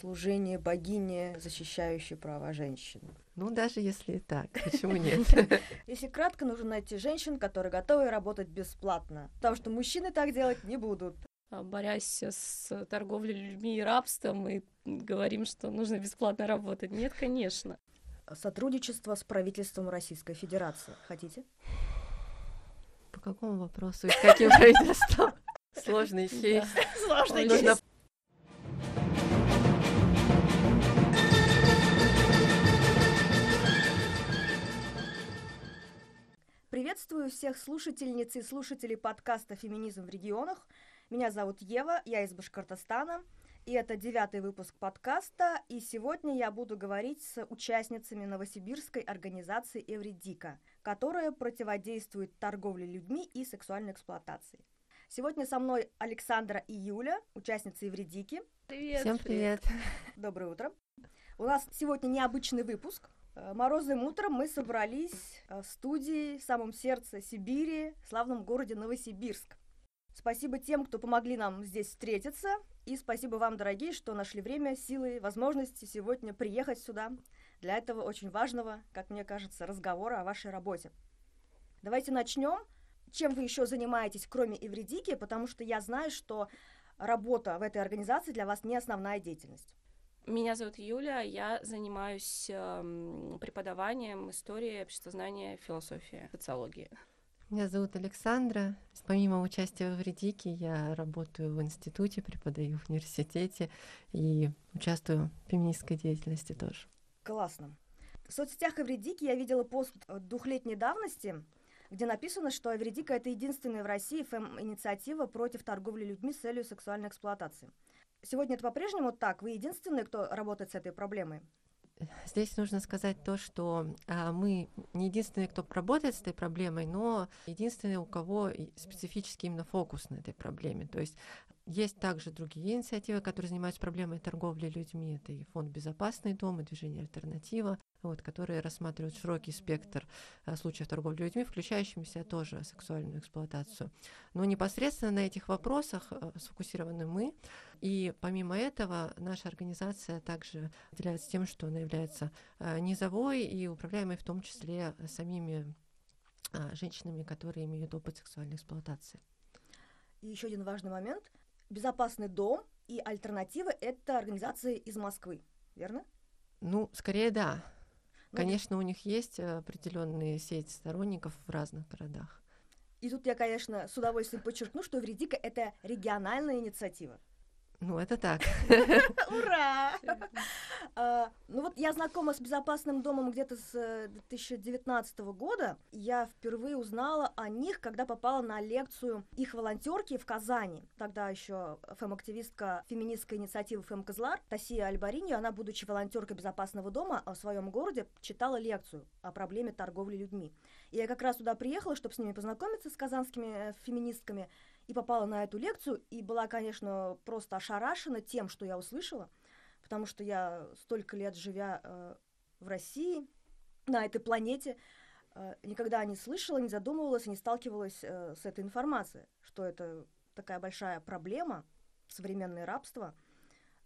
служение богине, защищающей права женщин. Ну, даже если и так, почему нет? Если кратко, нужно найти женщин, которые готовы работать бесплатно, потому что мужчины так делать не будут. А, борясь с торговлей людьми и рабством, мы говорим, что нужно бесплатно работать. Нет, конечно. Сотрудничество с правительством Российской Федерации. Хотите? По какому вопросу и с каким правительством? Сложный кейс. Сложный кейс. Приветствую всех слушательниц и слушателей подкаста «Феминизм в регионах». Меня зовут Ева, я из Башкортостана, и это девятый выпуск подкаста, и сегодня я буду говорить с участницами новосибирской организации «Эвридика», которая противодействует торговле людьми и сексуальной эксплуатации. Сегодня со мной Александра и Юля, участницы Эвридики. Привет! Всем привет! Доброе утро! У нас сегодня необычный выпуск – морозным утром мы собрались э, в студии в самом сердце Сибири, в славном городе Новосибирск. Спасибо тем, кто помогли нам здесь встретиться, и спасибо вам, дорогие, что нашли время, силы, возможности сегодня приехать сюда для этого очень важного, как мне кажется, разговора о вашей работе. Давайте начнем. Чем вы еще занимаетесь, кроме Эвредики, потому что я знаю, что работа в этой организации для вас не основная деятельность. Меня зовут Юля, я занимаюсь э, преподаванием истории, обществознания, философии, социологии. Меня зовут Александра. Помимо участия в Редике, я работаю в институте, преподаю в университете и участвую в феминистской деятельности тоже. Классно. В соцсетях Эвредики я видела пост двухлетней давности, где написано, что Эвредика — это единственная в России фэм-инициатива против торговли людьми с целью сексуальной эксплуатации. Сегодня это по-прежнему так? Вы единственные, кто работает с этой проблемой? Здесь нужно сказать то, что а, мы не единственные, кто работает с этой проблемой, но единственные, у кого специфический именно фокус на этой проблеме. То есть есть также другие инициативы, которые занимаются проблемой торговли людьми. Это и фонд «Безопасный дом», и движение «Альтернатива», вот, которые рассматривают широкий спектр а, случаев торговли людьми, включающимися тоже сексуальную эксплуатацию. Но непосредственно на этих вопросах а, сфокусированы мы. И помимо этого, наша организация также выделяется тем, что она является а, низовой и управляемой в том числе самими женщинами, которые имеют опыт сексуальной эксплуатации. И еще один важный момент. Безопасный дом и альтернатива – это организации из Москвы, верно? Ну, скорее да. Ну, Конечно, у них есть определенные сеть сторонников в разных городах. И тут я, конечно, с удовольствием подчеркну, что Вредика – это региональная инициатива. Ну, это так. Ура! А, ну вот я знакома с безопасным домом где-то с 2019 э, года. Я впервые узнала о них, когда попала на лекцию их волонтерки в Казани. Тогда еще фэм-активистка феминистской инициативы Фэм Козлар Тасия Альбариньо, она, будучи волонтеркой безопасного дома в своем городе, читала лекцию о проблеме торговли людьми. И я как раз туда приехала, чтобы с ними познакомиться, с казанскими э, феминистками и попала на эту лекцию, и была, конечно, просто ошарашена тем, что я услышала, потому что я столько лет живя э, в России, на этой планете, э, никогда не слышала, не задумывалась, не сталкивалась э, с этой информацией, что это такая большая проблема, современное рабство.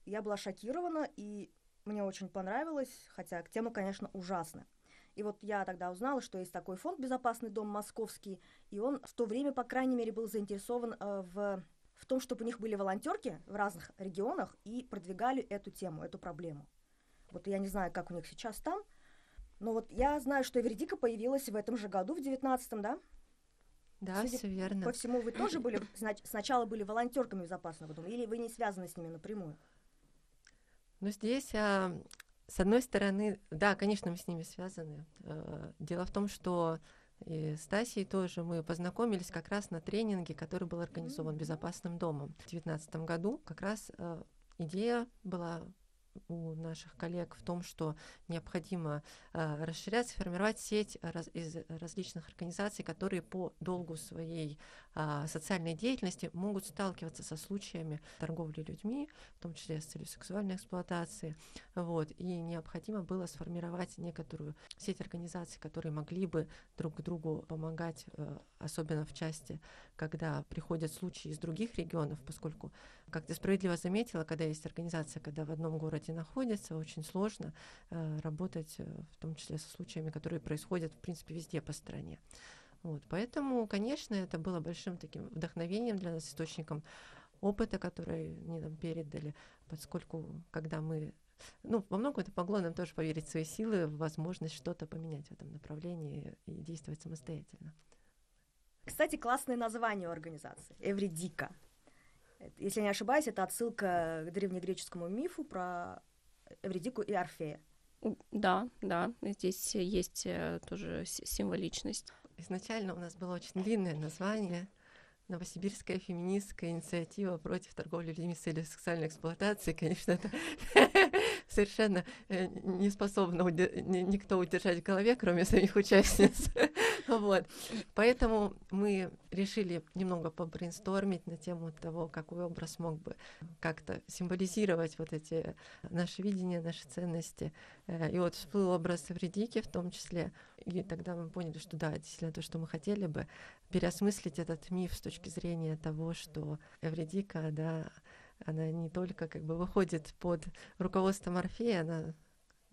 Я была шокирована, и мне очень понравилось, хотя тема, конечно, ужасная. И вот я тогда узнала, что есть такой фонд «Безопасный дом московский», и он в то время, по крайней мере, был заинтересован э, в, в том, чтобы у них были волонтерки в разных регионах и продвигали эту тему, эту проблему. Вот я не знаю, как у них сейчас там, но вот я знаю, что Эвердика появилась в этом же году, в девятнадцатом, да? Да, Судя все верно. По всему, вы тоже были, сначала были волонтерками безопасного дома, или вы не связаны с ними напрямую? Ну, здесь а, с одной стороны, да, конечно, мы с ними связаны. Э, дело в том, что и с Тасей тоже мы познакомились как раз на тренинге, который был организован Безопасным домом в 2019 году. Как раз э, идея была у наших коллег в том, что необходимо э, расширяться, формировать сеть раз, из различных организаций, которые по долгу своей социальной деятельности могут сталкиваться со случаями торговли людьми, в том числе с целью сексуальной эксплуатации. Вот, и необходимо было сформировать некоторую сеть организаций, которые могли бы друг другу помогать, э, особенно в части, когда приходят случаи из других регионов, поскольку Как ты справедливо заметила, когда есть организация, когда в одном городе находится, очень сложно э, работать, э, в том числе со случаями, которые происходят, в принципе, везде по стране. Вот, поэтому, конечно, это было большим таким вдохновением для нас, источником опыта, который они нам передали, поскольку когда мы ну, во многом это помогло нам тоже поверить в свои силы, в возможность что-то поменять в этом направлении и действовать самостоятельно. Кстати, классное название у организации Эвридика. Если не ошибаюсь, это отсылка к древнегреческому мифу про Эвридику и Орфея. Да, да, здесь есть э, тоже символичность. Изначально у нас было очень длинное название — Новосибирская феминистская инициатива против торговли людьми с целью сексуальной эксплуатации, конечно, это совершенно э, не способно никто удержать в голове, кроме самих участниц. вот. Поэтому мы решили немного побрейнстормить на тему того, какой образ мог бы как-то символизировать вот эти наши видения, наши ценности. Э, и вот всплыл образ Эвредики в том числе. И тогда мы поняли, что да, действительно то, что мы хотели бы, переосмыслить этот миф с точки зрения того, что Эвредика, да, она не только как бы выходит под руководством Орфея, она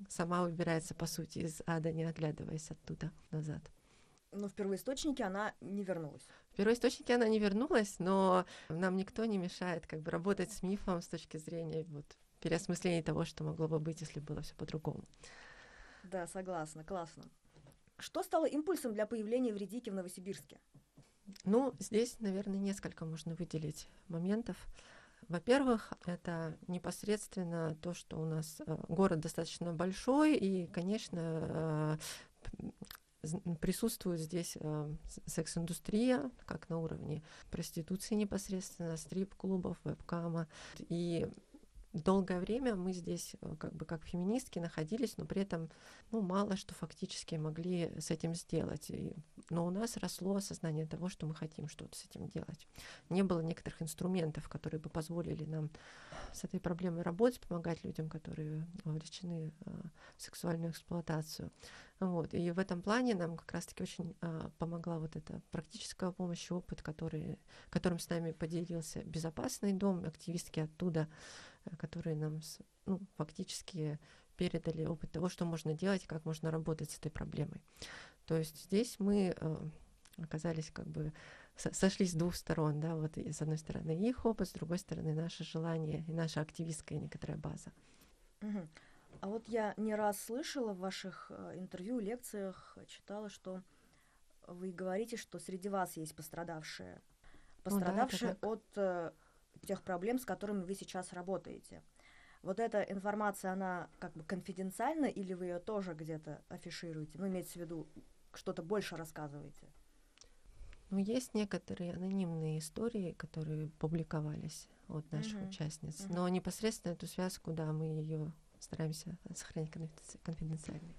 сама выбирается, по сути, из ада, не оглядываясь оттуда назад. Но в первоисточнике она не вернулась. В первоисточнике она не вернулась, но нам никто не мешает как бы работать с мифом с точки зрения вот, переосмысления того, что могло бы быть, если было все по-другому. Да, согласна, классно. Что стало импульсом для появления вредики в Новосибирске? Ну, здесь, наверное, несколько можно выделить моментов. Во-первых, это непосредственно то, что у нас э, город достаточно большой, и, конечно, э, присутствует здесь э, секс-индустрия, как на уровне проституции непосредственно, стрип-клубов, вебкама. И долгое время мы здесь э, как бы как феминистки находились, но при этом ну, мало что фактически могли с этим сделать. И, но у нас росло осознание того, что мы хотим что-то с этим делать. Не было некоторых инструментов, которые бы позволили нам с этой проблемой работать, помогать людям, которые вовлечены э, в сексуальную эксплуатацию. Вот. И в этом плане нам как раз-таки очень э, помогла вот эта практическая помощь, опыт, который, которым с нами поделился безопасный дом, активистки оттуда которые нам ну, фактически передали опыт того, что можно делать, как можно работать с этой проблемой. То есть здесь мы э, оказались как бы сошлись с двух сторон, да, вот и с одной стороны их опыт, с другой стороны наше желание и наша активистская некоторая база. Угу. А вот я не раз слышала в ваших э, интервью, лекциях, читала, что вы говорите, что среди вас есть пострадавшие, пострадавшие ну, да, от тех проблем, с которыми вы сейчас работаете. Вот эта информация, она как бы конфиденциальна, или вы ее тоже где-то афишируете? Ну, имеется в виду, что-то больше рассказываете? Ну, есть некоторые анонимные истории, которые публиковались от наших uh-huh. участниц, uh-huh. но непосредственно эту связку, да, мы ее стараемся сохранить конфиденциальной.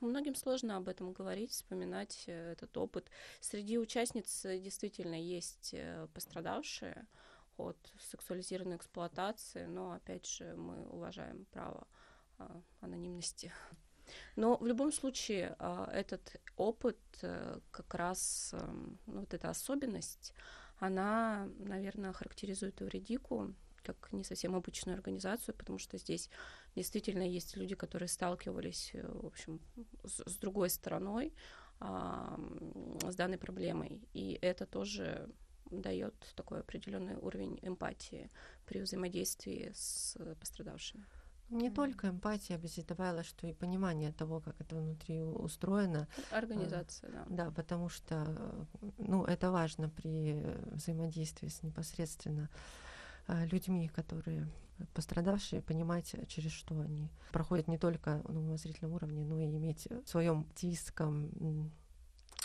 Многим сложно об этом говорить, вспоминать э, этот опыт. Среди участниц действительно есть э, пострадавшие, от сексуализированной эксплуатации, но опять же мы уважаем право а, анонимности. Но в любом случае а, этот опыт а, как раз, а, вот эта особенность, она, наверное, характеризует Эвредику как не совсем обычную организацию, потому что здесь действительно есть люди, которые сталкивались, э, в общем, с, с другой стороной, а, с данной проблемой. И это тоже дает такой определенный уровень эмпатии при взаимодействии с пострадавшими. Не mm-hmm. только эмпатия, бы здесь добавила, что и понимание того, как это внутри устроено. Организация, да. Да, потому что ну, это важно при взаимодействии с непосредственно а, людьми, которые пострадавшие, понимать, через что они проходят не только на умозрительном уровне, но и иметь в своем активистском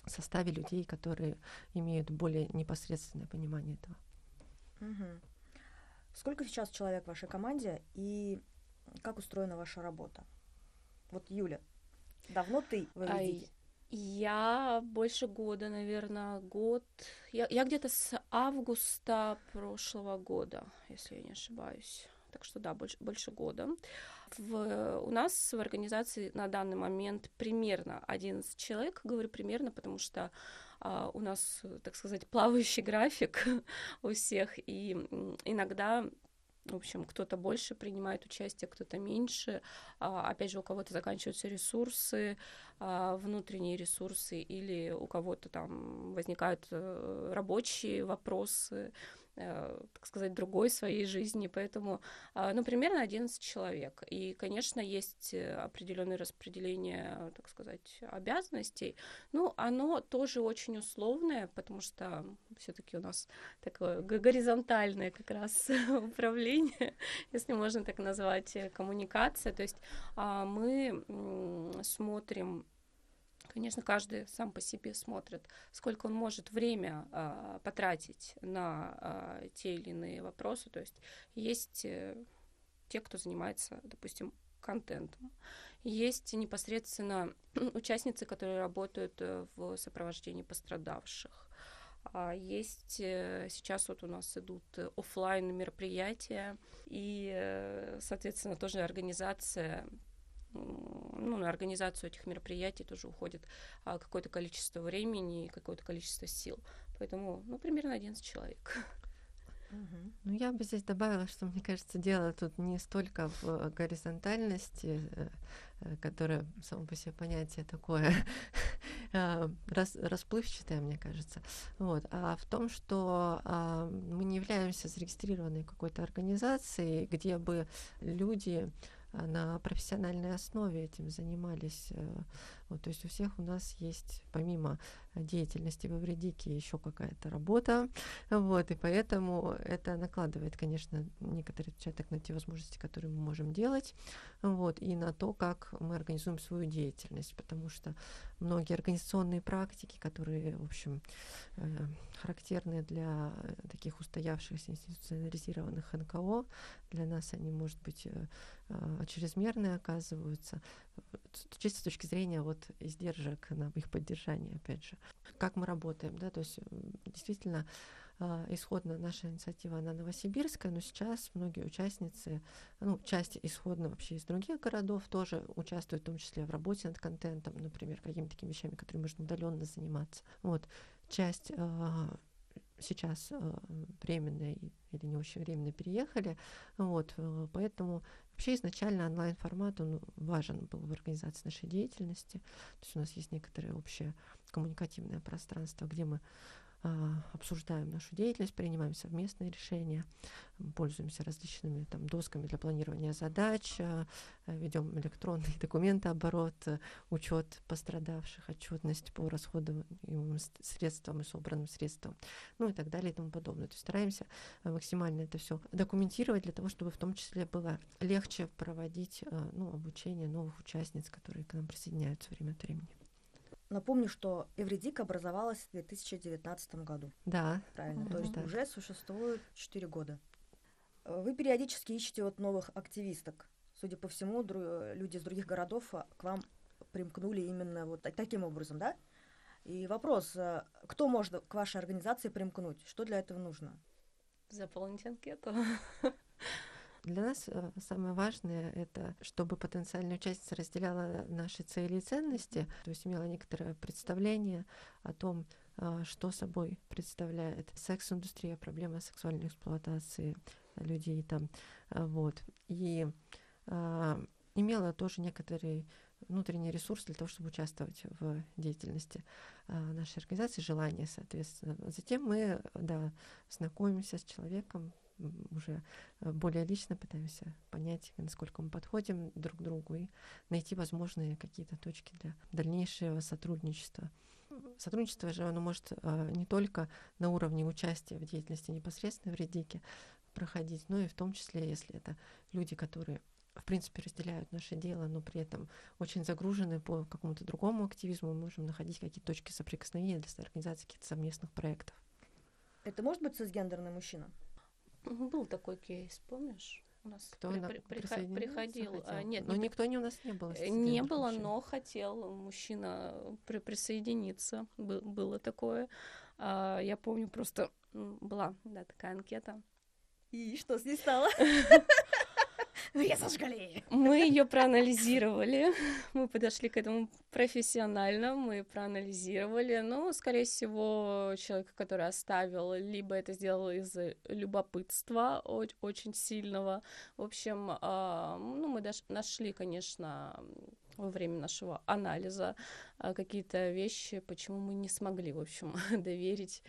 составе людей, которые имеют более непосредственное понимание этого. Угу. Сколько сейчас человек в вашей команде и как устроена ваша работа? Вот Юля, давно ты в Эвредике? Я больше года, наверное, год. Я, я где-то с августа прошлого года, если я не ошибаюсь. Так что да, больше, больше года. В, у нас в организации на данный момент примерно 11 человек, говорю примерно, потому что а, у нас, так сказать, плавающий график у всех, и иногда в общем, кто-то больше принимает участие, кто-то меньше. А, опять же, у кого-то заканчиваются ресурсы, а, внутренние ресурсы, или у кого-то там возникают э, рабочие вопросы, Э, так сказать, другой своей жизни, поэтому, а, ну, примерно 11 человек. И, конечно, есть э, определенное распределение, так сказать, обязанностей, но оно тоже очень условное, потому что все-таки у нас такое горизонтальное как раз управление, если можно так назвать, э, коммуникация, то есть а, мы смотрим Конечно, каждый сам по себе смотрит, сколько он может время а, потратить на а, те или иные вопросы. То есть есть э, те, кто занимается, допустим, контентом. Есть непосредственно участницы, которые работают э, в сопровождении пострадавших. А есть э, сейчас вот у нас идут офлайн мероприятия и, э, соответственно, тоже организация ну, на организацию этих мероприятий тоже уходит а, какое-то количество времени и какое-то количество сил. Поэтому, ну, примерно 11 человек. Ну, я бы здесь добавила, что, мне кажется, дело тут не столько в горизонтальности, э, э, которая само по себе понятие такое а, рас, расплывчатое, мне кажется, вот, а в том, что а, мы не являемся зарегистрированной какой-то организацией, где бы люди на профессиональной основе этим занимались. Э, вот, то есть у всех у нас есть, помимо деятельности в Эвредике, еще какая-то работа. Вот, и поэтому это накладывает, конечно, некоторый отпечаток на те возможности, которые мы можем делать, вот, и на то, как мы организуем свою деятельность. Потому что многие организационные практики, которые, в общем, э, характерны для таких устоявшихся институционализированных НКО, для нас они, может быть, э, э, чрезмерные оказываются, чисто с точки зрения вот издержек на их поддержание, опять же. Как мы работаем, да, то есть действительно исходно наша инициатива, она новосибирская, но сейчас многие участницы, ну, часть исходно вообще из других городов тоже участвуют, в том числе в работе над контентом, например, какими-то такими вещами, которыми можно удаленно заниматься. Вот часть сейчас э, временно или не очень временно переехали, вот, э, поэтому вообще изначально онлайн-формат, он важен был в организации нашей деятельности, то есть у нас есть некоторое общее коммуникативное пространство, где мы обсуждаем нашу деятельность, принимаем совместные решения, пользуемся различными там, досками для планирования задач, а, ведем электронный документооборот, учет пострадавших, отчетность по расходуемым средствам и собранным средствам, ну и так далее и тому подобное. То есть стараемся максимально это все документировать для того, чтобы в том числе было легче проводить а, ну, обучение новых участниц, которые к нам присоединяются время от времени. Напомню, что Эвредик образовалась в 2019 году. Да. Правильно. То есть да. уже существует 4 года. Вы периодически ищете вот новых активисток. Судя по всему, дру- люди из других городов а, к вам примкнули именно вот таким образом, да? И вопрос, а, кто может к вашей организации примкнуть? Что для этого нужно? Заполнить анкету. Для нас э, самое важное — это чтобы потенциальная участница разделяла наши цели и ценности, то есть имела некоторое представление о том, э, что собой представляет секс-индустрия, проблема сексуальной эксплуатации людей там, э, вот. И а, имела тоже некоторый внутренний ресурс для того, чтобы участвовать в деятельности нашей организации, желание, соответственно. Затем мы, да, знакомимся с человеком, уже э, более лично пытаемся понять, насколько мы подходим друг к другу и найти возможные какие-то точки для дальнейшего сотрудничества. Сотрудничество же оно может а, не только на уровне участия в деятельности непосредственно в редике проходить, но и в том числе, если это люди, которые в принципе, разделяют наше дело, но при этом очень загружены по какому-то другому активизму, мы можем находить какие-то точки соприкосновения для организации каких-то совместных проектов. Это может быть цисгендерный мужчина? Был такой кейс, помнишь? У нас Кто при, при, приход, приходил. А, нет, но не, никто не у нас не было. Не было, мужчин. но хотел мужчина при, присоединиться. Был, было такое. А, я помню, просто была да, такая анкета. И что с ней стало? Ее сожгли. Мы ее проанализировали, мы подошли к этому профессионально, мы проанализировали. Ну, скорее всего, человек, который оставил, либо это сделал из любопытства очень сильного. В общем, а, ну, мы нашли, конечно, во время нашего анализа а, какие-то вещи, почему мы не смогли, в общем, доверить.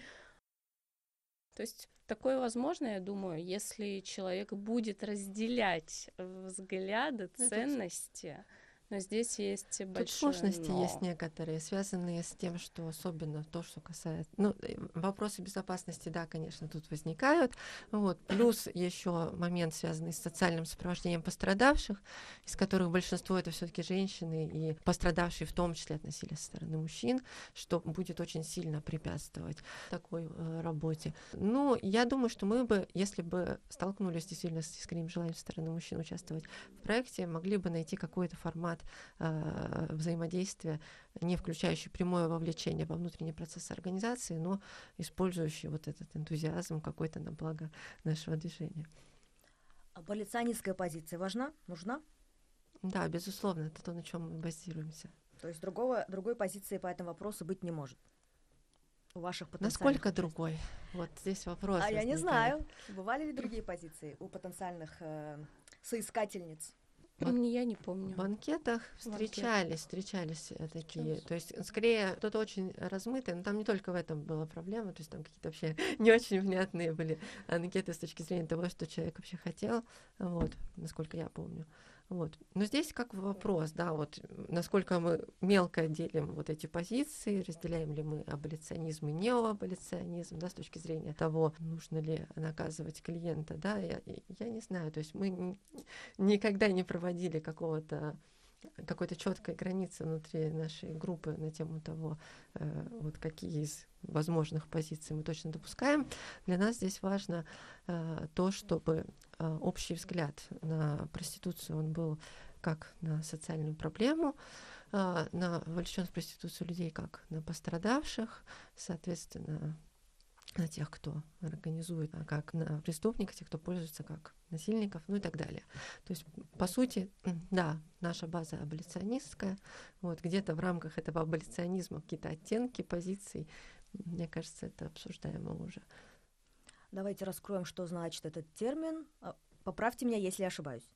То есть такое возможно, я думаю, если человек будет разделять взгляды, ценности. Но здесь есть большое Тут сложности но. есть некоторые, связанные с тем, что особенно то, что касается... Ну, э, вопросы безопасности, да, конечно, тут возникают. Вот. Плюс еще момент, связанный с социальным сопровождением пострадавших, из которых большинство это все таки женщины, и пострадавшие в том числе от насилия со стороны мужчин, что будет очень сильно препятствовать такой э, работе. Ну, я думаю, что мы бы, если бы столкнулись действительно с искренним желанием со стороны мужчин участвовать в проекте, могли бы найти какой-то формат формат э, взаимодействия, не включающий прямое вовлечение во внутренний процесс организации, но использующий вот этот энтузиазм какой-то на благо нашего движения. Аболиционистская позиция важна, нужна? Да, безусловно, это то, на чем мы базируемся. То есть другого, другой позиции по этому вопросу быть не может у ваших потенциальных Насколько другой? Вот здесь вопрос. А возникает. я не знаю. Бывали ли другие позиции у потенциальных э, соискательниц? Не, я не помню. В банкетах встречались, встречались э, такие. То есть, скорее, кто-то очень размытый, но там не только в этом была проблема, то есть там какие-то вообще не очень внятные были анкеты с точки зрения того, что человек вообще хотел, вот, насколько я помню. Вот. Но здесь как вопрос, да, вот насколько мы мелко делим вот эти позиции, разделяем ли мы аболиционизм и неоаболиционизм, да, с точки зрения того, нужно ли наказывать клиента, да, я, я не знаю, то есть мы никогда не проводили какого-то какой-то четкой границы внутри нашей группы на тему того, э, вот какие из возможных позиций мы точно допускаем. Для нас здесь важно э, то, чтобы общий взгляд на проституцию он был как на социальную проблему, э, на вовлеченность в проституцию людей как на пострадавших, соответственно, на тех, кто организует, а как на преступников, тех, кто пользуется как насильников, ну и так далее. То есть, по сути, да, наша база аболиционистская, вот где-то в рамках этого аболиционизма какие-то оттенки позиций, мне кажется, это обсуждаемо уже. Давайте раскроем, что значит этот термин. А, поправьте меня, если я ошибаюсь.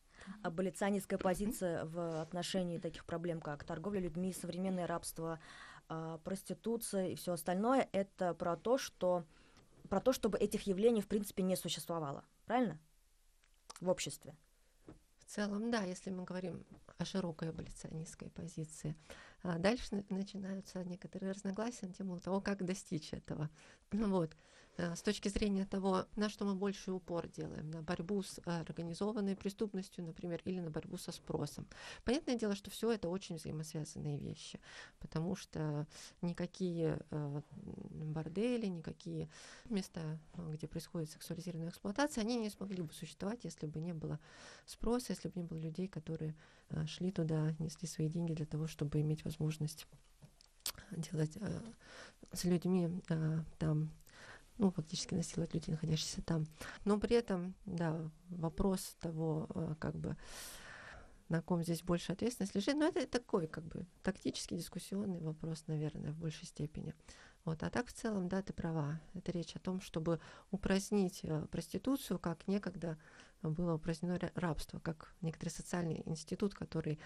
Аболиционистская позиция в отношении таких проблем, как торговля людьми, современное рабство, а, проституция и все остальное, это про то, что про то, чтобы этих явлений, в принципе, не существовало. Правильно? В обществе. В целом, да, если мы говорим о широкой аболиционистской позиции. А дальше начинаются некоторые разногласия на тему того, как достичь этого. Вот. Э, с точки зрения того, на что мы больше упор делаем, на борьбу с организованной преступностью, например, или на борьбу со спросом. Понятное дело, что все это очень взаимосвязанные вещи, потому что никакие э, бордели, никакие места, где происходит сексуализированная эксплуатация, они не смогли бы существовать, если бы не было спроса, если бы не было людей, которые э, шли туда, несли свои деньги для того, чтобы иметь возможность делать с людьми там ну, фактически насиловать людей, находящихся там. Но при этом, да, вопрос того, э, как бы, на ком здесь больше ответственность лежит, но это такой, как бы, тактический, дискуссионный вопрос, наверное, в большей степени. Вот. А так в целом, да, ты права. Это речь о том, чтобы упразднить э, проституцию, как некогда было упразднено рабство, как некоторый социальный институт, который,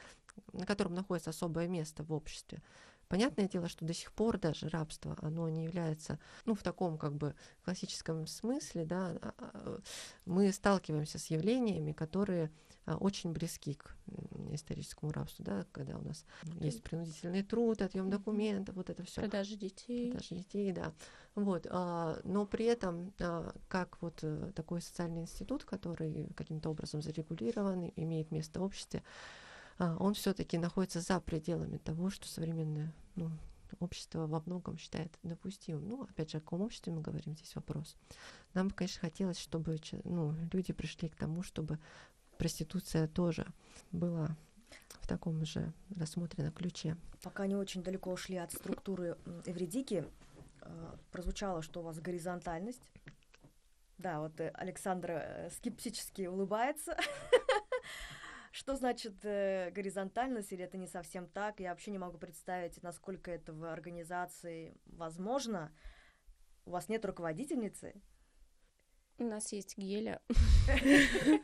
на котором находится особое место в обществе. Понятное дело, что до сих пор даже рабство, оно не является, ну, в таком как бы классическом смысле, да, а, а, мы сталкиваемся с явлениями, которые а, очень близки к историческому рабству, да, когда у нас есть принудительный труд, отъем документов, вот это все. Продажа детей. Продажа детей, да. Вот, но при этом, как вот э, такой социальный институт, который каким-то образом зарегулирован, имеет место в обществе, он все-таки находится за пределами того, что современное ну, общество во многом считает допустимым. Ну, опять же, о каком обществе мы говорим, здесь вопрос. Нам бы, конечно, хотелось, чтобы ну, люди пришли к тому, чтобы проституция тоже была в таком же рассмотренном ключе. Пока не очень далеко ушли от структуры Эвредики, э, прозвучало, что у вас горизонтальность. Да, вот э, Александра э, скептически улыбается. Что значит э, горизонтальность, или это не совсем так? Я вообще не могу представить, насколько это в организации возможно. У вас нет руководительницы? У нас есть Геля.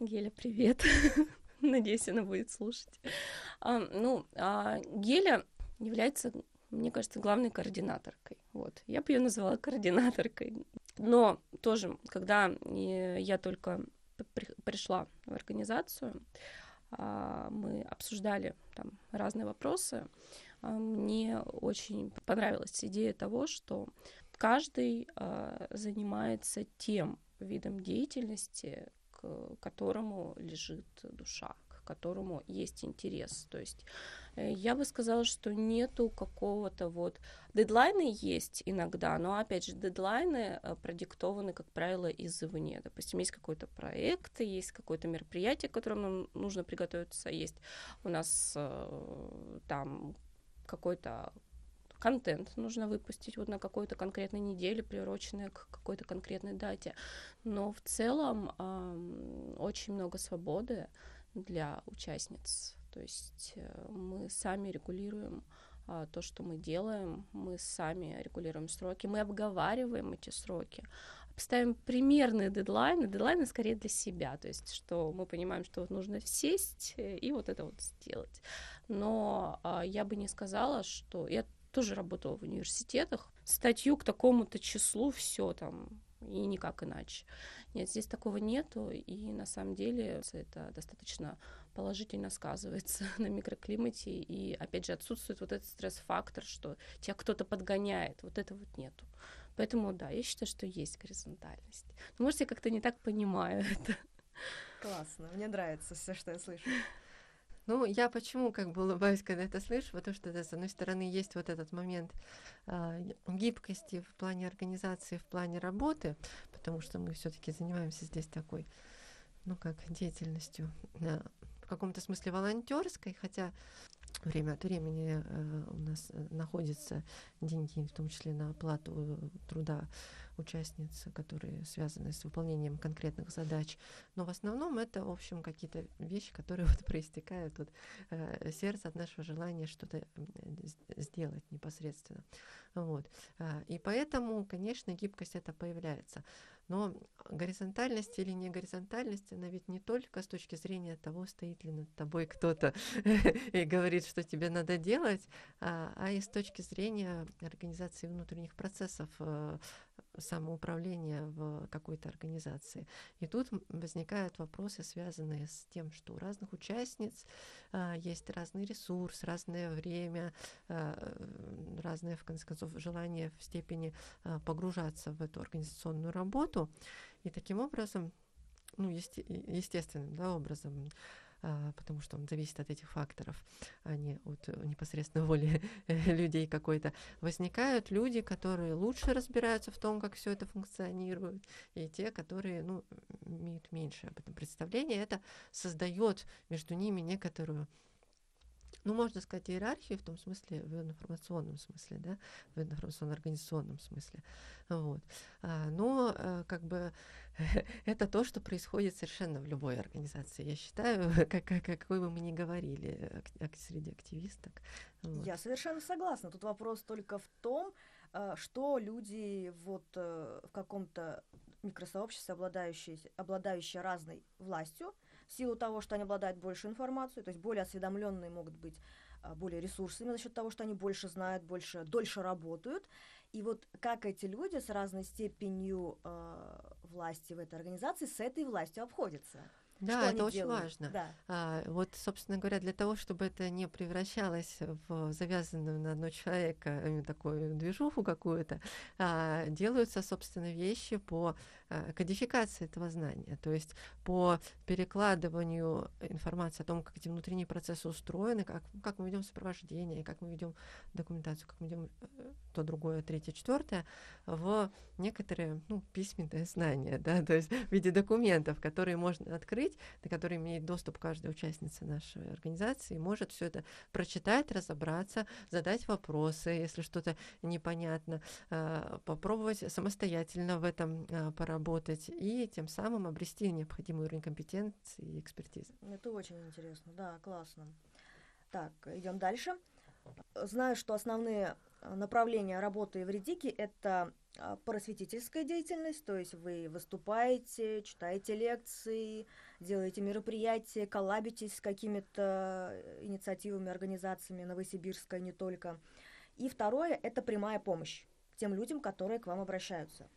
Геля, привет. Надеюсь, она будет слушать. А, ну, а, Геля является, мне кажется, главной координаторкой. Вот. Я бы ее называла координаторкой. Но тоже, когда я только пришла в организацию, а, мы обсуждали там разные вопросы. А, мне очень понравилась идея того, что каждый а, занимается тем видом деятельности, к которому лежит душа, которому есть интерес. То есть э, я бы сказала, что нету какого-то вот... Дедлайны есть иногда, но, опять же, дедлайны э, продиктованы, как правило, извне. Допустим, есть какой-то проект, есть какое-то мероприятие, к которому нам нужно приготовиться, есть у нас э, там какой-то контент нужно выпустить вот на какой-то конкретной неделе, приуроченной к какой-то конкретной дате. Но в целом э, очень много свободы для участниц. То есть э, мы сами регулируем э, то, что мы делаем, мы сами регулируем сроки, мы обговариваем эти сроки, ставим примерные дедлайны, дедлайны скорее для себя, то есть что мы понимаем, что вот нужно сесть и вот это вот сделать. Но а, я бы не сказала, что я тоже работала в университетах, статью к такому-то числу, все там, и никак иначе. Нет, здесь такого нету, и на самом деле это достаточно положительно сказывается на микроклимате, и опять же отсутствует вот этот стресс-фактор, что тебя кто-то подгоняет, вот это вот нету. Поэтому да, я считаю, что есть горизонтальность. Но может, я как-то не так понимаю это. Классно, мне нравится все, что я слышу. Ну, я почему как бы улыбаюсь, когда это слышу, потому что, да, с одной стороны, есть вот этот момент э, гибкости в плане организации, в плане работы, потому что мы все-таки занимаемся здесь такой, ну, как деятельностью э, в каком-то смысле волонтерской, хотя время от времени э, у нас э, находятся деньги, в том числе на оплату э, труда участниц, которые связаны с выполнением конкретных задач. Но в основном это, в общем, какие-то вещи, которые вот проистекают от э, сердца, от нашего желания что-то сделать непосредственно. Вот. А, и поэтому, конечно, гибкость это появляется. Но горизонтальность или не горизонтальность, она ведь не только с точки зрения того, стоит ли над тобой кто-то и говорит, что тебе надо делать, а, а и с точки зрения организации внутренних процессов э, самоуправления в какой-то организации. И тут возникают вопросы, связанные с тем, что у разных участниц а, есть разный ресурс, разное время, а, разное, в конце концов, желание в степени а, погружаться в эту организационную работу. И таким образом, ну, есте- естественным да, образом, потому что он зависит от этих факторов, а не от э, непосредственно воли людей какой-то. Возникают люди, которые лучше разбираются в том, как все это функционирует, и те, которые ну, имеют меньше об этом представления. Это создает между ними некоторую ну, можно сказать, иерархию в том смысле, в информационном смысле, да, в информационно-организационном смысле. Вот. А, но э, как бы это то, что происходит совершенно в любой организации. Я считаю, как, как, какой бы мы ни говорили среди активисток. Вот. Я совершенно согласна. Тут вопрос только в том, э, что люди вот э, в каком-то микросообществе, обладающие, обладающие разной властью, в силу того, что они обладают больше информацией, то есть более осведомленные могут быть а, более ресурсами за счет того, что они больше знают, больше, дольше работают. И вот как эти люди с разной степенью э, власти в этой организации с этой властью обходятся. Да, это очень делают? важно. Да. А, вот, собственно говоря, для того, чтобы это не превращалось в завязанную на одного человека э, такую движуху какую-то, а, делаются, собственно, вещи по а, кодификации этого знания, то есть по перекладыванию информации о том, как эти внутренние процессы устроены, как, как мы ведем сопровождение, как мы ведем документацию, как мы ведем э, то, другое, третье, четвертое, в некоторые ну, письменные знания, да, то есть в виде документов, которые можно открыть сеть, до которой имеет доступ каждая участница нашей организации, может все это прочитать, разобраться, задать вопросы, если что-то непонятно, э, попробовать самостоятельно в этом э, поработать и тем самым обрести необходимый уровень компетенции и экспертизы. Это очень интересно, да, классно. Так, идем дальше. Знаю, что основные э, направления работы Евредики – это а, просветительская деятельность, то есть вы выступаете, читаете лекции, делаете мероприятия, коллабитесь с какими-то инициативами, организациями Новосибирска, не только. И второе – это прямая помощь тем людям, которые к вам обращаются.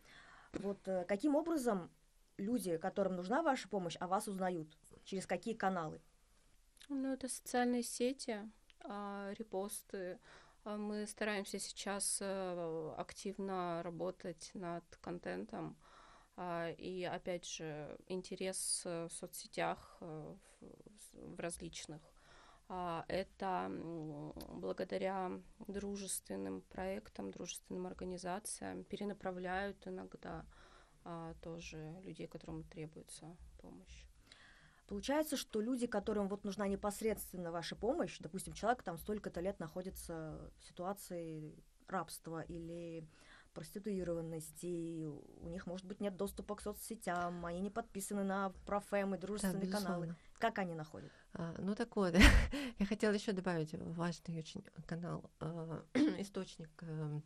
Вот э, каким образом люди, которым нужна ваша помощь, о вас узнают? Через какие каналы? Ну, это социальные сети, а, репосты. А, мы стараемся сейчас э, активно работать над контентом. А, и опять же, интерес в соцсетях э, в различных. Это благодаря дружественным проектам, дружественным организациям перенаправляют иногда тоже людей, которым требуется помощь. Получается, что люди, которым вот нужна непосредственно ваша помощь, допустим, человек там столько-то лет находится в ситуации рабства или проституированности, у них, может быть, нет доступа к соцсетям, они не подписаны на профем и дружественные да, каналы. Как они находят? А, ну, такое, да. Я хотела еще добавить важный очень канал, э, источник э,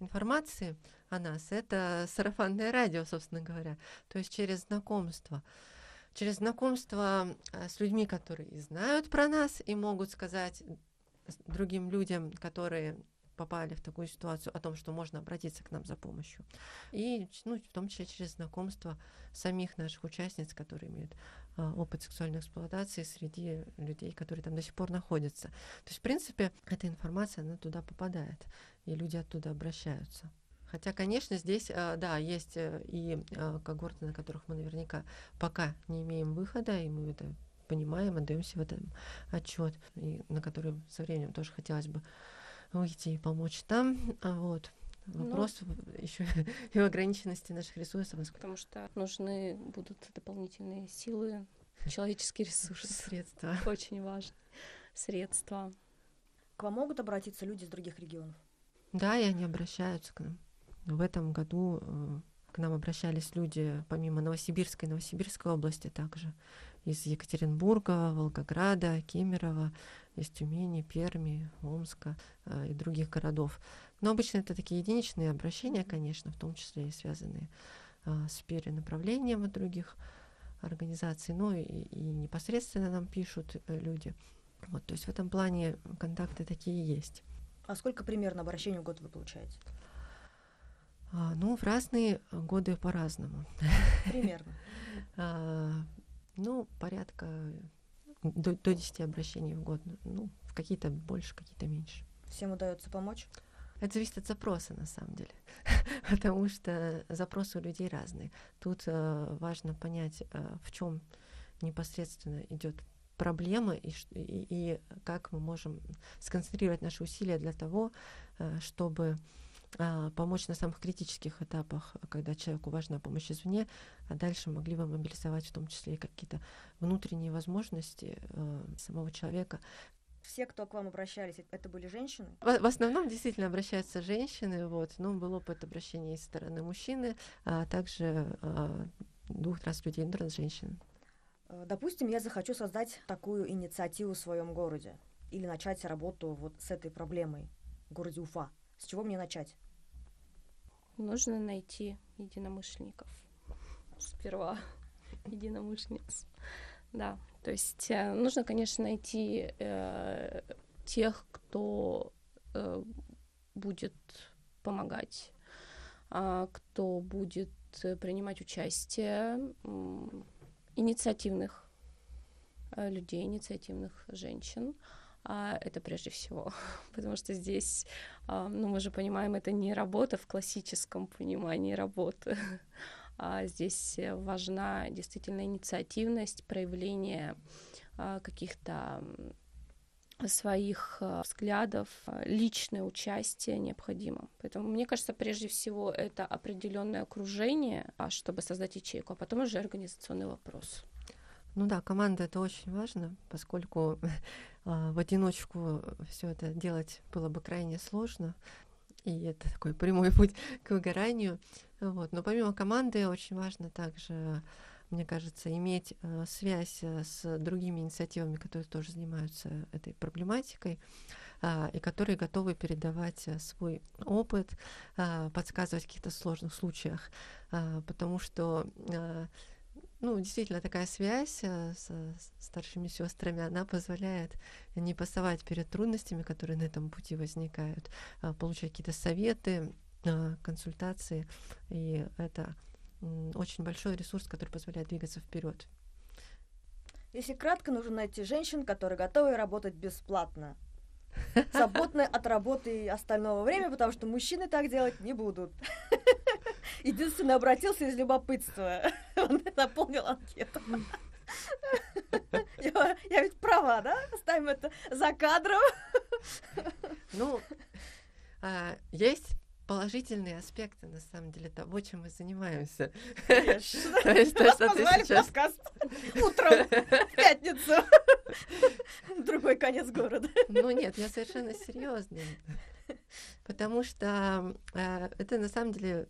информации о нас. Это сарафанное радио, собственно говоря. То есть через знакомство через знакомство э, с людьми, которые знают про нас и могут сказать другим людям, которые попали в такую ситуацию, о том, что можно обратиться к нам за помощью. И ну, в том числе через знакомство самих наших участниц, которые имеют а, опыт сексуальной эксплуатации среди людей, которые там до сих пор находятся. То есть, в принципе, эта информация, она туда попадает, и люди оттуда обращаются. Хотя, конечно, здесь, э, да, есть э, и э, когорты, на которых мы наверняка пока не имеем выхода, и мы это понимаем, отдаемся в этом отчет, и на который со временем тоже хотелось бы выйти и помочь там. А вот. Ну, Вопрос ну, еще и в ограниченности наших ресурсов. Потому что нужны будут дополнительные силы, человеческие ресурсы. Средства. Очень важно. Средства. К вам могут обратиться люди из других регионов? Да, и они обращаются к нам. В этом году э, к нам обращались люди помимо Новосибирской Новосибирской области также из Екатеринбурга, Волгограда, Кемерово, из Тюмени, Перми, Омска э, и других городов. Но обычно это такие единичные обращения, конечно, в том числе и связанные э, с перенаправлением от других организаций, но и, и непосредственно нам пишут люди. Вот, то есть в этом плане контакты такие есть. А сколько примерно обращений в год вы получаете? А, ну, в разные годы по-разному. Примерно. А, ну, порядка до, до 10 обращений в год. Ну, в какие-то больше, какие-то меньше. Всем удается помочь? Это зависит от запроса, на самом деле, потому что запросы у людей разные. Тут э, важно понять, э, в чем непосредственно идет проблема и, и, и как мы можем сконцентрировать наши усилия для того, э, чтобы помочь на самых критических этапах, когда человеку важна помощь извне, а дальше могли бы мобилизовать в том числе и какие-то внутренние возможности э, самого человека. Все, кто к вам обращались, это были женщины? В, в основном действительно обращаются женщины, вот, но был опыт обращения из стороны мужчины, а также а, двух раз людей, ну, раз женщин. Э, допустим, я захочу создать такую инициативу в своем городе или начать работу вот с этой проблемой в городе Уфа. С чего мне начать? Нужно найти единомышленников. Сперва единомышленниц. Да, то есть э, нужно, конечно, найти э, тех, кто э, будет помогать, э, кто будет принимать участие, э, инициативных э, людей, инициативных женщин, а это прежде всего, потому что здесь, а, ну, мы же понимаем, это не работа в классическом понимании работы, а здесь важна действительно инициативность, проявление а, каких-то своих а, взглядов, личное участие необходимо. Поэтому мне кажется, прежде всего это определенное окружение, чтобы создать ячейку, а потом уже организационный вопрос. Ну да, команда это очень важно, поскольку в одиночку все это делать было бы крайне сложно. И это такой прямой путь к выгоранию. Вот. Но помимо команды очень важно также мне кажется, иметь э, связь э, с другими инициативами, которые тоже занимаются этой проблематикой э, и которые готовы передавать э, свой опыт, э, подсказывать в каких-то сложных случаях, потому что ну, действительно, такая связь э, с старшими сестрами, она позволяет не пасовать перед трудностями, которые на этом пути возникают, а получать какие-то советы, э, консультации, и это очень большой ресурс, который позволяет двигаться вперед. Если кратко, нужно найти женщин, которые готовы работать бесплатно. Свободны от работы и остального времени, потому что мужчины так делать не будут. Единственное, обратился из любопытства. Он заполнил анкету. Я, я ведь права, да? Ставим это за кадром. Ну, а, есть положительные аспекты, на самом деле, того, чем мы занимаемся. Конечно. То есть то, что ты сейчас... подкаст утром в пятницу. Другой конец города. Ну нет, я совершенно серьезно. Потому что э, это на самом деле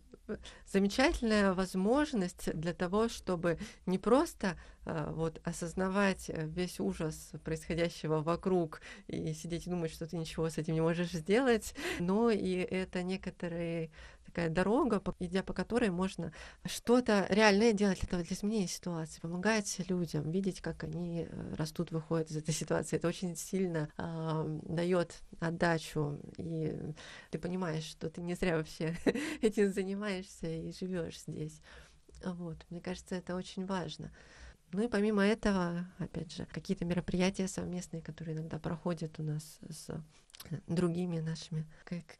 замечательная возможность для того, чтобы не просто э, вот осознавать весь ужас происходящего вокруг и сидеть и думать, что ты ничего с этим не можешь сделать, но и это некоторые такая дорога, идя по которой можно что-то реальное делать для, того, для изменения ситуации, помогать людям, видеть, как они э, растут, выходят из этой ситуации. Это очень сильно э, дает отдачу, и ты понимаешь, что ты не зря вообще этим занимаешься и живешь здесь. Вот, мне кажется, это очень важно. Ну и помимо этого, опять же, какие-то мероприятия совместные, которые иногда проходят у нас с другими нашими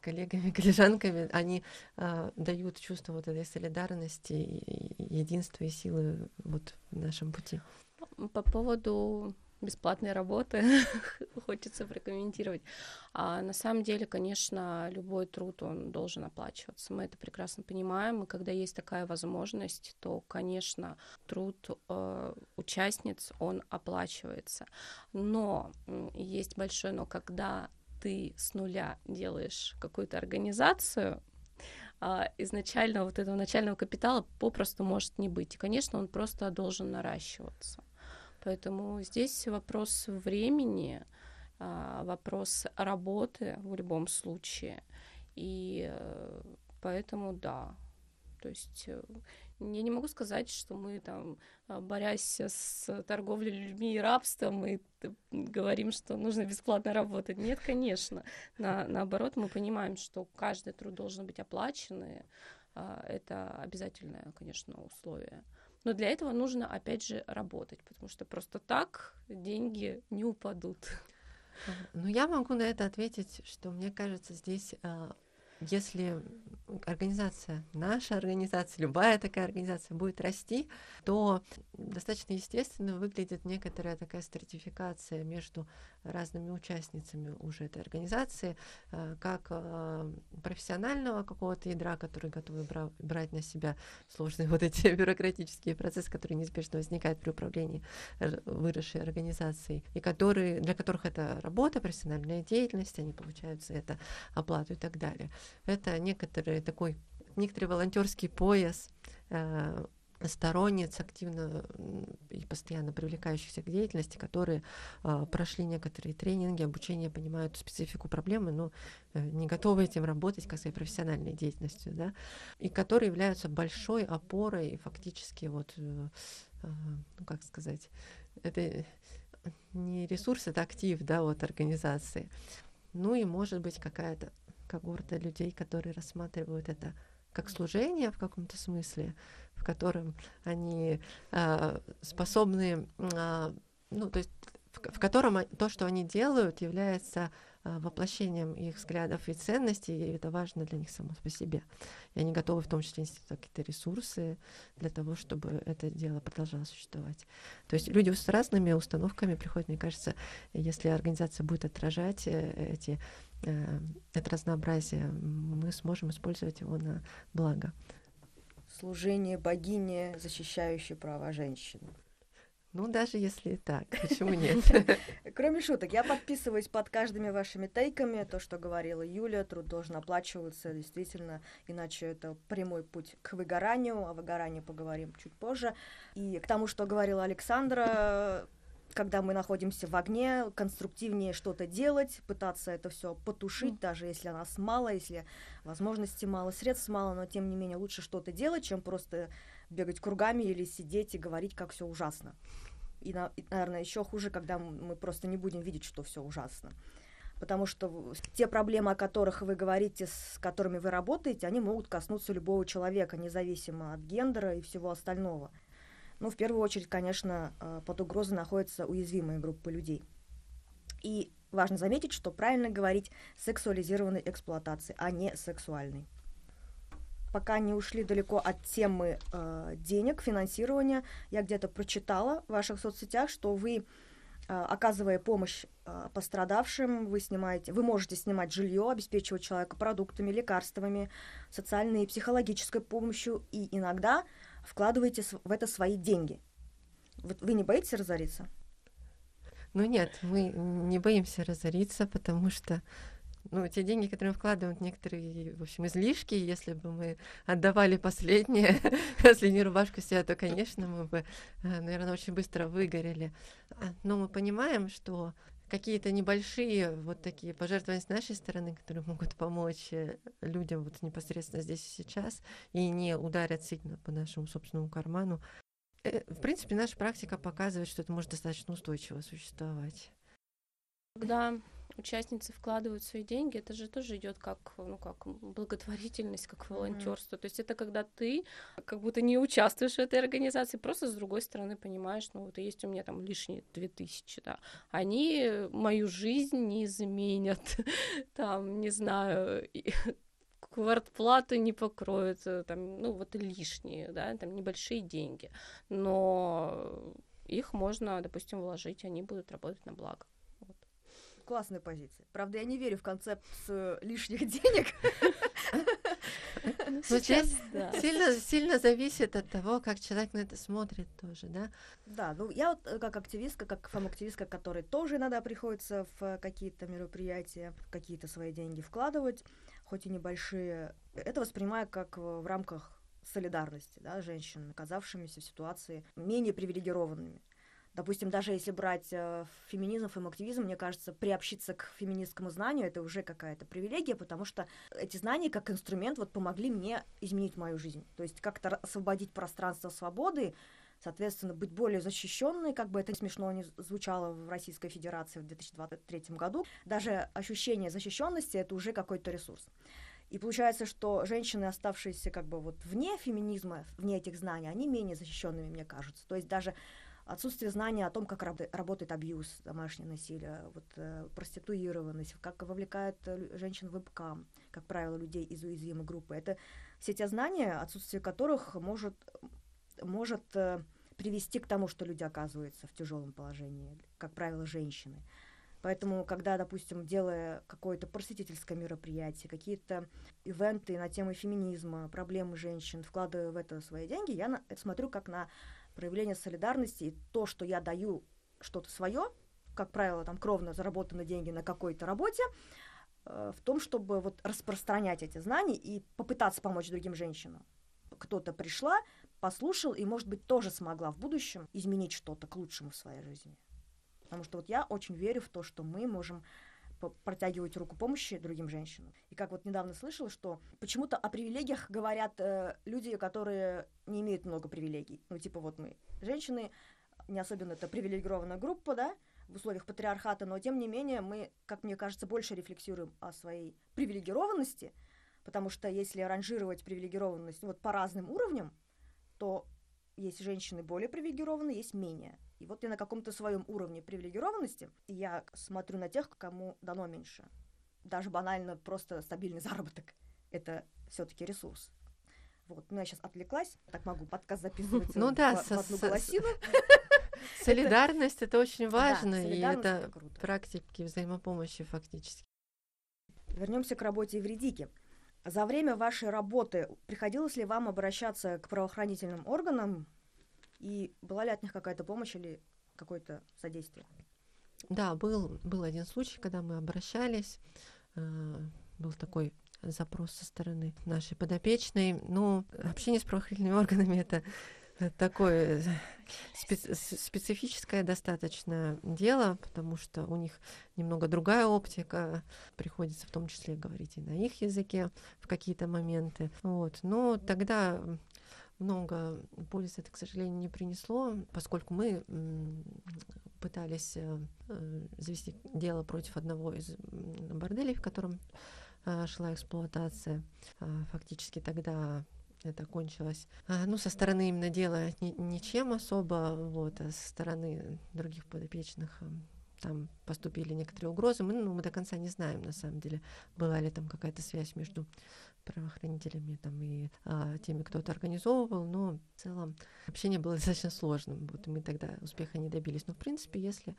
коллегами, коллежанками, они э, дают чувство вот этой солидарности, единства и силы вот в нашем пути. По поводу бесплатной работы хочется прокомментировать. А на самом деле, конечно, любой труд, он должен оплачиваться. Мы это прекрасно понимаем, и когда есть такая возможность, то, конечно, труд э, участниц, он оплачивается. Но есть большое но, когда ты с нуля делаешь какую-то организацию, а, изначально вот этого начального капитала попросту может не быть. И, конечно, он просто должен наращиваться. Поэтому здесь вопрос времени, а, вопрос работы в любом случае. И э, поэтому да. То есть э, я не могу сказать, что мы там, а, борясь с торговлей людьми и рабством, мы говорим, что нужно бесплатно работать. Нет, конечно. На, наоборот, мы понимаем, что каждый труд должен быть оплачен, и а, это обязательное, конечно, условие. Но для этого нужно, опять же, работать, потому что просто так деньги не упадут. Ну, я могу на это ответить, что мне кажется, здесь а, если организация, наша организация, любая такая организация будет расти, то достаточно естественно выглядит некоторая такая стратификация между разными участницами уже этой организации, э, как э, профессионального какого-то ядра, который готовы брать на себя сложные вот эти бюрократические процессы, которые неизбежно возникают при управлении выросшей организацией, и которые, для которых это работа, профессиональная деятельность, они получают за это оплату и так далее. Это некоторый такой, некоторый волонтерский пояс, э, сторонниц, активно и постоянно привлекающихся к деятельности, которые э, прошли некоторые тренинги, обучение, понимают специфику проблемы, но э, не готовы этим работать как своей профессиональной деятельностью, да, и которые являются большой опорой фактически вот, э, э, ну как сказать, это не ресурс, это актив, да, вот организации. Ну и может быть какая-то когорта людей, которые рассматривают это как служение в каком-то смысле, в котором они э, способны, э, ну, то есть в, в котором то, что они делают, является э, воплощением их взглядов и ценностей, и это важно для них само по себе. И они готовы в том числе нести какие-то ресурсы для того, чтобы это дело продолжало существовать. То есть люди с разными установками приходят, мне кажется, если организация будет отражать э, эти Э, это разнообразие, мы сможем использовать его на благо. Служение богине, защищающей права женщин. Ну, даже если и так, почему нет? Кроме шуток, я подписываюсь под каждыми вашими тейками. То, что говорила Юля, труд должен оплачиваться, действительно, иначе это прямой путь к выгоранию. О выгорании поговорим чуть позже. И к тому, что говорила Александра, когда мы находимся в огне, конструктивнее что-то делать, пытаться это все потушить, mm. даже если нас мало, если возможностей мало, средств мало, но тем не менее лучше что-то делать, чем просто бегать кругами или сидеть и говорить, как все ужасно. И, на, и, наверное, еще хуже, когда мы просто не будем видеть, что все ужасно. Потому что те проблемы, о которых вы говорите, с которыми вы работаете, они могут коснуться любого человека, независимо от гендера и всего остального. Ну, в первую очередь, конечно, э, под угрозой находятся уязвимые группы людей. И важно заметить, что правильно говорить сексуализированной эксплуатации, а не сексуальной пока не ушли далеко от темы э, денег, финансирования, я где-то прочитала в ваших соцсетях, что вы, э, оказывая помощь э, пострадавшим, вы снимаете, вы можете снимать жилье, обеспечивать человека продуктами, лекарствами, социальной и психологической помощью, и иногда вкладываете в это свои деньги. Вот вы не боитесь разориться? Ну нет, мы не боимся разориться, потому что ну, те деньги, которые мы вкладываем, некоторые, в общем, излишки, если бы мы отдавали последние, последнюю рубашку себе, то, конечно, мы бы, э, наверное, очень быстро выгорели. А, но мы понимаем, что какие-то небольшие вот такие пожертвования с нашей стороны, которые могут помочь э, людям вот непосредственно здесь и сейчас и не ударят сильно по нашему собственному карману. Э, в принципе, наша практика показывает, что это может достаточно устойчиво существовать. Когда участницы вкладывают свои деньги, это же тоже идет как, ну, как благотворительность, как волонтерство. Mm-hmm. То есть это когда ты как будто не участвуешь в этой организации, просто с другой стороны понимаешь, ну вот есть у меня там лишние две тысячи, да, они мою жизнь не изменят, там, не знаю, квартплату не покроют, э, там, ну вот лишние, да, там небольшие деньги, но их можно, допустим, вложить, они будут работать на благо классная позиция. Правда, я не верю в концепцию лишних денег. Ну, здесь сильно, сильно зависит от того, как человек на это смотрит тоже, да? Да, ну я вот э, как активистка, как фам-активистка, которой тоже иногда приходится в какие-то мероприятия, какие-то свои деньги вкладывать, хоть и небольшие, это воспринимаю как в рамках солидарности, да, женщин, оказавшимися в ситуации менее привилегированными. Допустим, даже если брать э, феминизм, фем-активизм, мне кажется, приобщиться к феминистскому знанию это уже какая-то привилегия, потому что эти знания как инструмент вот помогли мне изменить мою жизнь. То есть как-то освободить пространство свободы, соответственно, быть более защищенной, как бы это смешно не звучало в Российской Федерации в 2023 году. Даже ощущение защищенности это уже какой-то ресурс. И получается, что женщины, оставшиеся как бы вот вне феминизма, вне этих знаний, они менее защищенными, мне кажется. То есть даже отсутствие знания о том, как раб- работает абьюз, домашнее насилие, вот, э, проституированность, как вовлекают э, женщин в ВПК, как правило, людей из уязвимой группы. Это все те знания, отсутствие которых может, может э, привести к тому, что люди оказываются в тяжелом положении, как правило, женщины. Поэтому, когда, допустим, делая какое-то просветительское мероприятие, какие-то ивенты на тему феминизма, проблемы женщин, вкладывая в это свои деньги, я на, это смотрю как на проявление солидарности и то, что я даю что-то свое, как правило, там кровно заработанные деньги на какой-то работе, э, в том, чтобы вот распространять эти знания и попытаться помочь другим женщинам. Кто-то пришла, послушал и, может быть, тоже смогла в будущем изменить что-то к лучшему в своей жизни. Потому что вот я очень верю в то, что мы можем протягивать руку помощи другим женщинам. И как вот недавно слышала, что почему-то о привилегиях говорят э, люди, которые не имеют много привилегий. Ну, типа вот мы, женщины, не особенно это привилегированная группа, да, в условиях патриархата, но тем не менее мы, как мне кажется, больше рефлексируем о своей привилегированности, потому что если ранжировать привилегированность вот по разным уровням, то есть женщины более привилегированные, есть менее. И вот я на каком-то своем уровне привилегированности, я смотрю на тех, кому дано меньше. Даже банально просто стабильный заработок. Это все-таки ресурс. Вот, ну я сейчас отвлеклась, так могу подкаст записывать ну, да, в, в одну голосину. Солидарность это очень важно, и это практики взаимопомощи фактически. Вернемся к работе Евредики. За время вашей работы приходилось ли вам обращаться к правоохранительным органам И была ли от них какая-то помощь или какое-то содействие? Да, был, был один случай, когда мы обращались, э, был такой запрос со стороны нашей подопечной. Но общение с правоохранительными органами это такое специ специфическое достаточно дело, потому что у них немного другая оптика, приходится в том числе говорить и на их языке в какие-то моменты. Вот. Но тогда много пользы это, к сожалению, не принесло, поскольку мы пытались э, завести дело против одного из борделей, в котором э, шла эксплуатация. А, фактически тогда это кончилось. А, ну, со стороны именно дела ни, ничем особо, вот, а со стороны других подопечных там поступили некоторые угрозы. Мы, ну, мы до конца не знаем, на самом деле, была ли там какая-то связь между правоохранителями там, и а, теми, кто это организовывал, но в целом общение было достаточно сложным. Вот мы тогда успеха не добились. Но, в принципе, если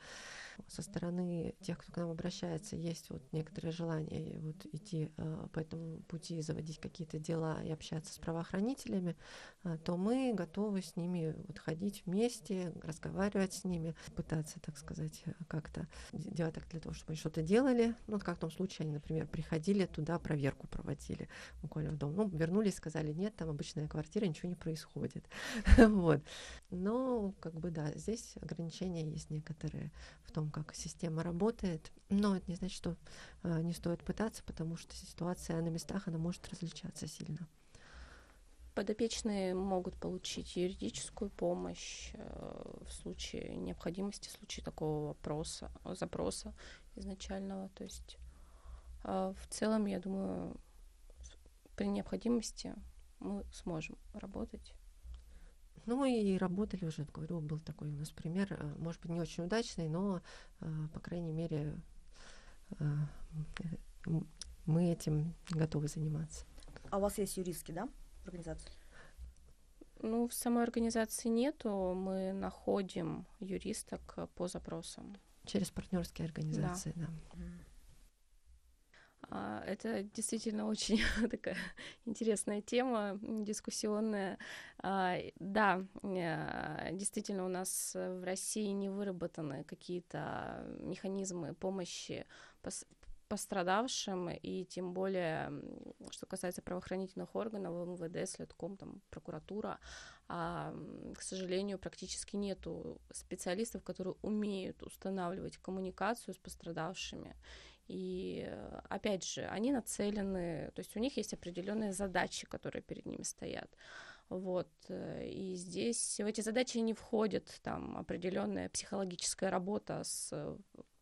со стороны тех, кто к нам обращается, есть вот некоторое желание вот идти а, по этому пути, заводить какие-то дела и общаться с правоохранителями, а, то мы готовы с ними вот ходить вместе, разговаривать с ними, пытаться, так сказать, как-то делать так для того, чтобы они что-то делали. Ну, вот как в том случае они, например, приходили туда, проверку проводили буквально в дом. Ну, вернулись, сказали, нет, там обычная квартира, ничего не происходит. вот. Но, как бы, да, здесь ограничения есть некоторые в том, как система работает. Но это не значит, что э, не стоит пытаться, потому что ситуация на местах, она может различаться сильно. Подопечные могут получить юридическую помощь э, в случае необходимости, в случае такого вопроса, запроса изначального. То есть э, в целом, я думаю, при необходимости мы сможем работать. Ну и работали уже, говорю, был такой у нас пример, э, может быть, не очень удачный, но, э, по крайней мере, э, мы этим готовы заниматься. А у вас есть юристки, да, в организации? Ну, в самой организации нету, мы находим юристок по запросам. Через партнерские организации, да. да. А, это действительно очень такая интересная тема, дискуссионная. А, да, э, действительно у нас в России не выработаны какие-то механизмы помощи пострадавшим, и тем более, что касается правоохранительных органов, МВД, Следком, там, прокуратура, а, к сожалению, практически нету специалистов, которые умеют устанавливать коммуникацию с пострадавшими. И опять же, они нацелены, то есть у них есть определенные задачи, которые перед ними стоят. Вот. И здесь в эти задачи не входит там определенная психологическая работа с,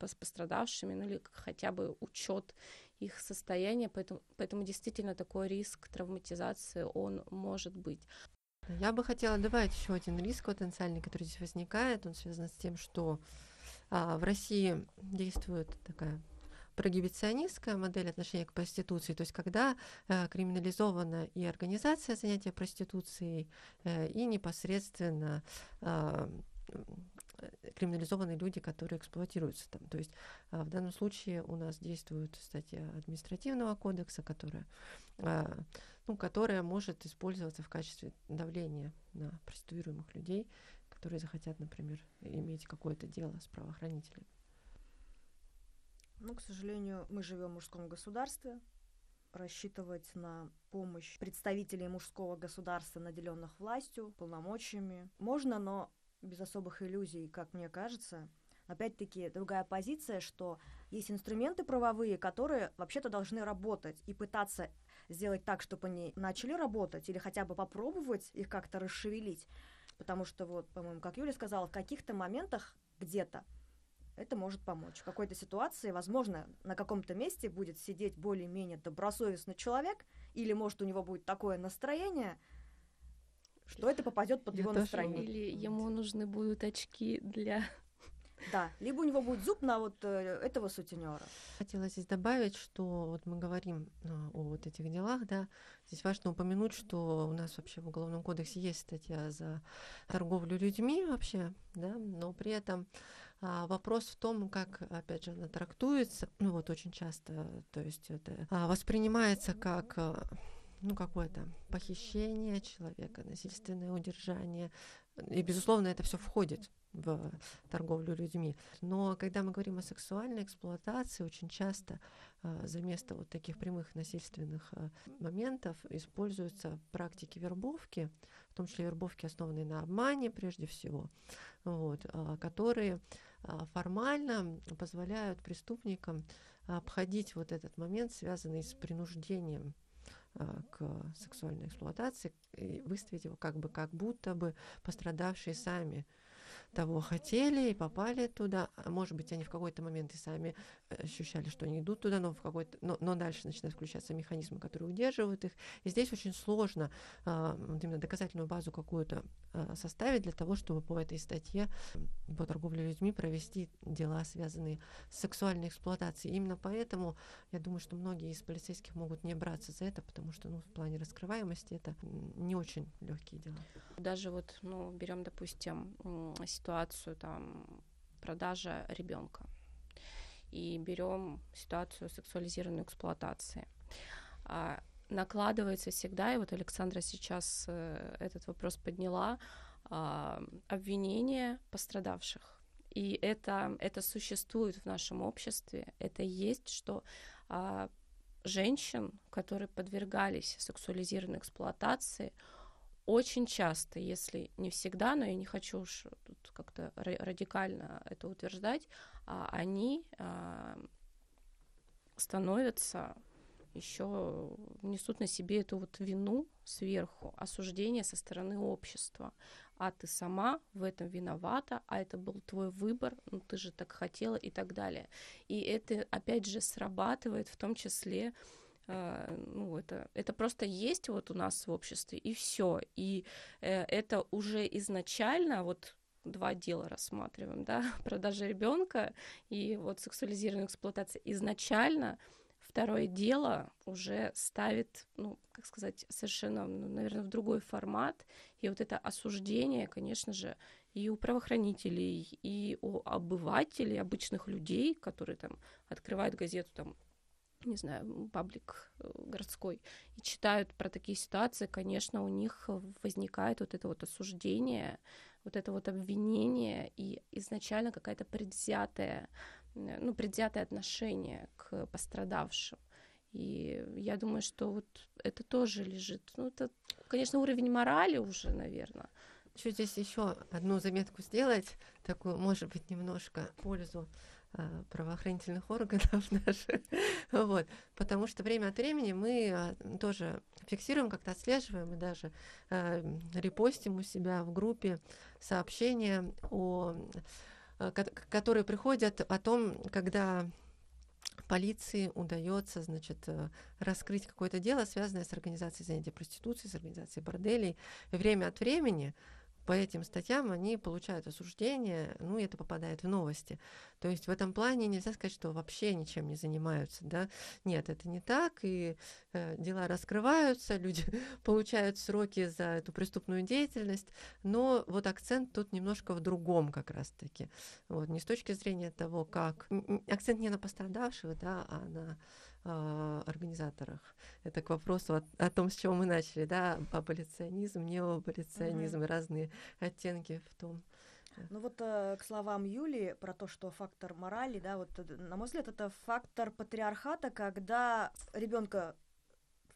с пострадавшими, ну или хотя бы учет их состояния, поэтому, поэтому действительно такой риск травматизации, он может быть. Я бы хотела добавить еще один риск потенциальный, который здесь возникает. Он связан с тем, что а, в России действует такая прогибиционистская модель отношения к проституции, то есть когда э, криминализована и организация занятия проституцией, э, и непосредственно э, криминализованные люди, которые эксплуатируются там. То есть э, в данном случае у нас действует статья административного кодекса, которая, э, ну, которая может использоваться в качестве давления на проституируемых людей, которые захотят, например, иметь какое-то дело с правоохранителями. Ну, к сожалению, мы живем в мужском государстве. Рассчитывать на помощь представителей мужского государства, наделенных властью, полномочиями, можно, но без особых иллюзий, как мне кажется. Опять-таки, другая позиция, что есть инструменты правовые, которые вообще-то должны работать и пытаться сделать так, чтобы они начали работать или хотя бы попробовать их как-то расшевелить. Потому что, вот, по-моему, как Юля сказала, в каких-то моментах где-то это может помочь. В какой-то ситуации, возможно, на каком-то месте будет сидеть более-менее добросовестный человек, или, может, у него будет такое настроение, что это попадет под Я его настроение. Или ему нужны будут очки для да, либо у него будет зуб на вот э, этого сутенера. Хотела здесь добавить, что вот мы говорим э, о вот этих делах, да, здесь важно упомянуть, что у нас вообще в Уголовном кодексе есть статья за торговлю людьми вообще, да, но при этом а, вопрос в том, как, опять же, она трактуется, ну вот очень часто, то есть это а, воспринимается как а, ну, какое-то похищение человека, насильственное удержание, И, безусловно, это все входит в торговлю людьми. Но когда мы говорим о сексуальной эксплуатации, очень часто э, за место вот таких прямых насильственных э, моментов используются практики вербовки, в том числе вербовки, основанные на обмане прежде всего, вот, э, которые формально позволяют преступникам обходить вот этот момент, связанный с принуждением к сексуальной эксплуатации, и выставить его как бы как будто бы пострадавшие сами того хотели и попали туда. А может быть, они в какой-то момент и сами ощущали, что они идут туда, но, в какой-то, но, но дальше начинают включаться механизмы, которые удерживают их. И здесь очень сложно а, именно доказательную базу какую-то а, составить для того, чтобы по этой статье по торговле людьми провести дела, связанные с сексуальной эксплуатацией. Именно поэтому я думаю, что многие из полицейских могут не браться за это, потому что ну, в плане раскрываемости это не очень легкие дела. Даже вот, ну, берем, допустим, ситуацию там продажа ребенка и берем ситуацию сексуализированной эксплуатации. А, накладывается всегда, и вот Александра сейчас э, этот вопрос подняла, а, обвинение пострадавших. И это, это существует в нашем обществе, это есть, что а, женщин, которые подвергались сексуализированной эксплуатации, очень часто, если не всегда, но я не хочу уж тут как-то радикально это утверждать, а, они а, становятся еще несут на себе эту вот вину сверху, осуждение со стороны общества. А ты сама в этом виновата, а это был твой выбор, ну ты же так хотела и так далее. И это опять же срабатывает в том числе а, ну, это, это просто есть вот у нас в обществе, и все. И э, это уже изначально, вот два дела рассматриваем, да, продажа ребенка и вот сексуализированная эксплуатация. Изначально второе дело уже ставит, ну, как сказать, совершенно, ну, наверное, в другой формат. И вот это осуждение, конечно же, и у правоохранителей, и у обывателей, обычных людей, которые там открывают газету там не знаю, паблик э, городской, и читают про такие ситуации, конечно, у них возникает вот это вот осуждение, вот это вот обвинение и изначально какая-то предвзятая, ну, предвзятое отношение к пострадавшим. И я думаю, что вот это тоже лежит. Ну, это, конечно, уровень морали уже, наверное. Хочу здесь еще одну заметку сделать, такую, может быть, немножко пользу правоохранительных органов наших, вот, потому что время от времени мы а, тоже фиксируем, как-то отслеживаем и даже э, репостим у себя в группе сообщения, о, которые приходят о том, когда полиции удается, значит, раскрыть какое-то дело, связанное с организацией занятия проституцией, с организацией борделей. Время от времени по этим статьям они получают осуждение, ну, и это попадает в новости. То есть в этом плане нельзя сказать, что вообще ничем не занимаются, да. Нет, это не так, и э, дела раскрываются, люди получают сроки за эту преступную деятельность, но вот акцент тут немножко в другом как раз-таки. Вот, не с точки зрения того, как... Акцент не на пострадавшего, да, а на э, организаторах. Это к вопросу о, о том, с чего мы начали, да, аболиционизм, неоаболиционизм, mm-hmm. разные оттенки в том. Ну вот э, к словам Юли про то, что фактор морали, да, вот э, на мой взгляд это фактор патриархата, когда ребенка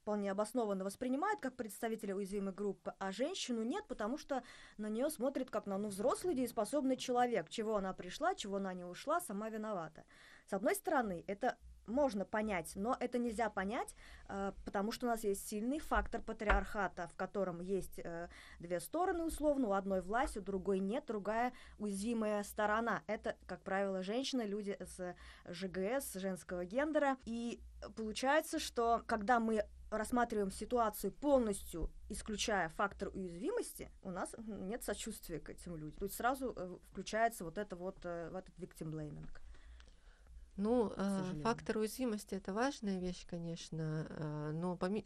вполне обоснованно воспринимают как представителя уязвимой группы, а женщину нет, потому что на нее смотрит как на ну, взрослый дееспособный человек, чего она пришла, чего она не ушла, сама виновата. С одной стороны, это можно понять, но это нельзя понять, э, потому что у нас есть сильный фактор патриархата, в котором есть э, две стороны условно, у одной власть, у другой нет, другая уязвимая сторона. Это, как правило, женщины, люди с ЖГС, женского гендера. И получается, что когда мы рассматриваем ситуацию полностью, исключая фактор уязвимости, у нас нет сочувствия к этим людям. То есть сразу э, включается вот это вот, в этот victim blaming. Ну, э, фактор уязвимости это важная вещь, конечно, э, но поми-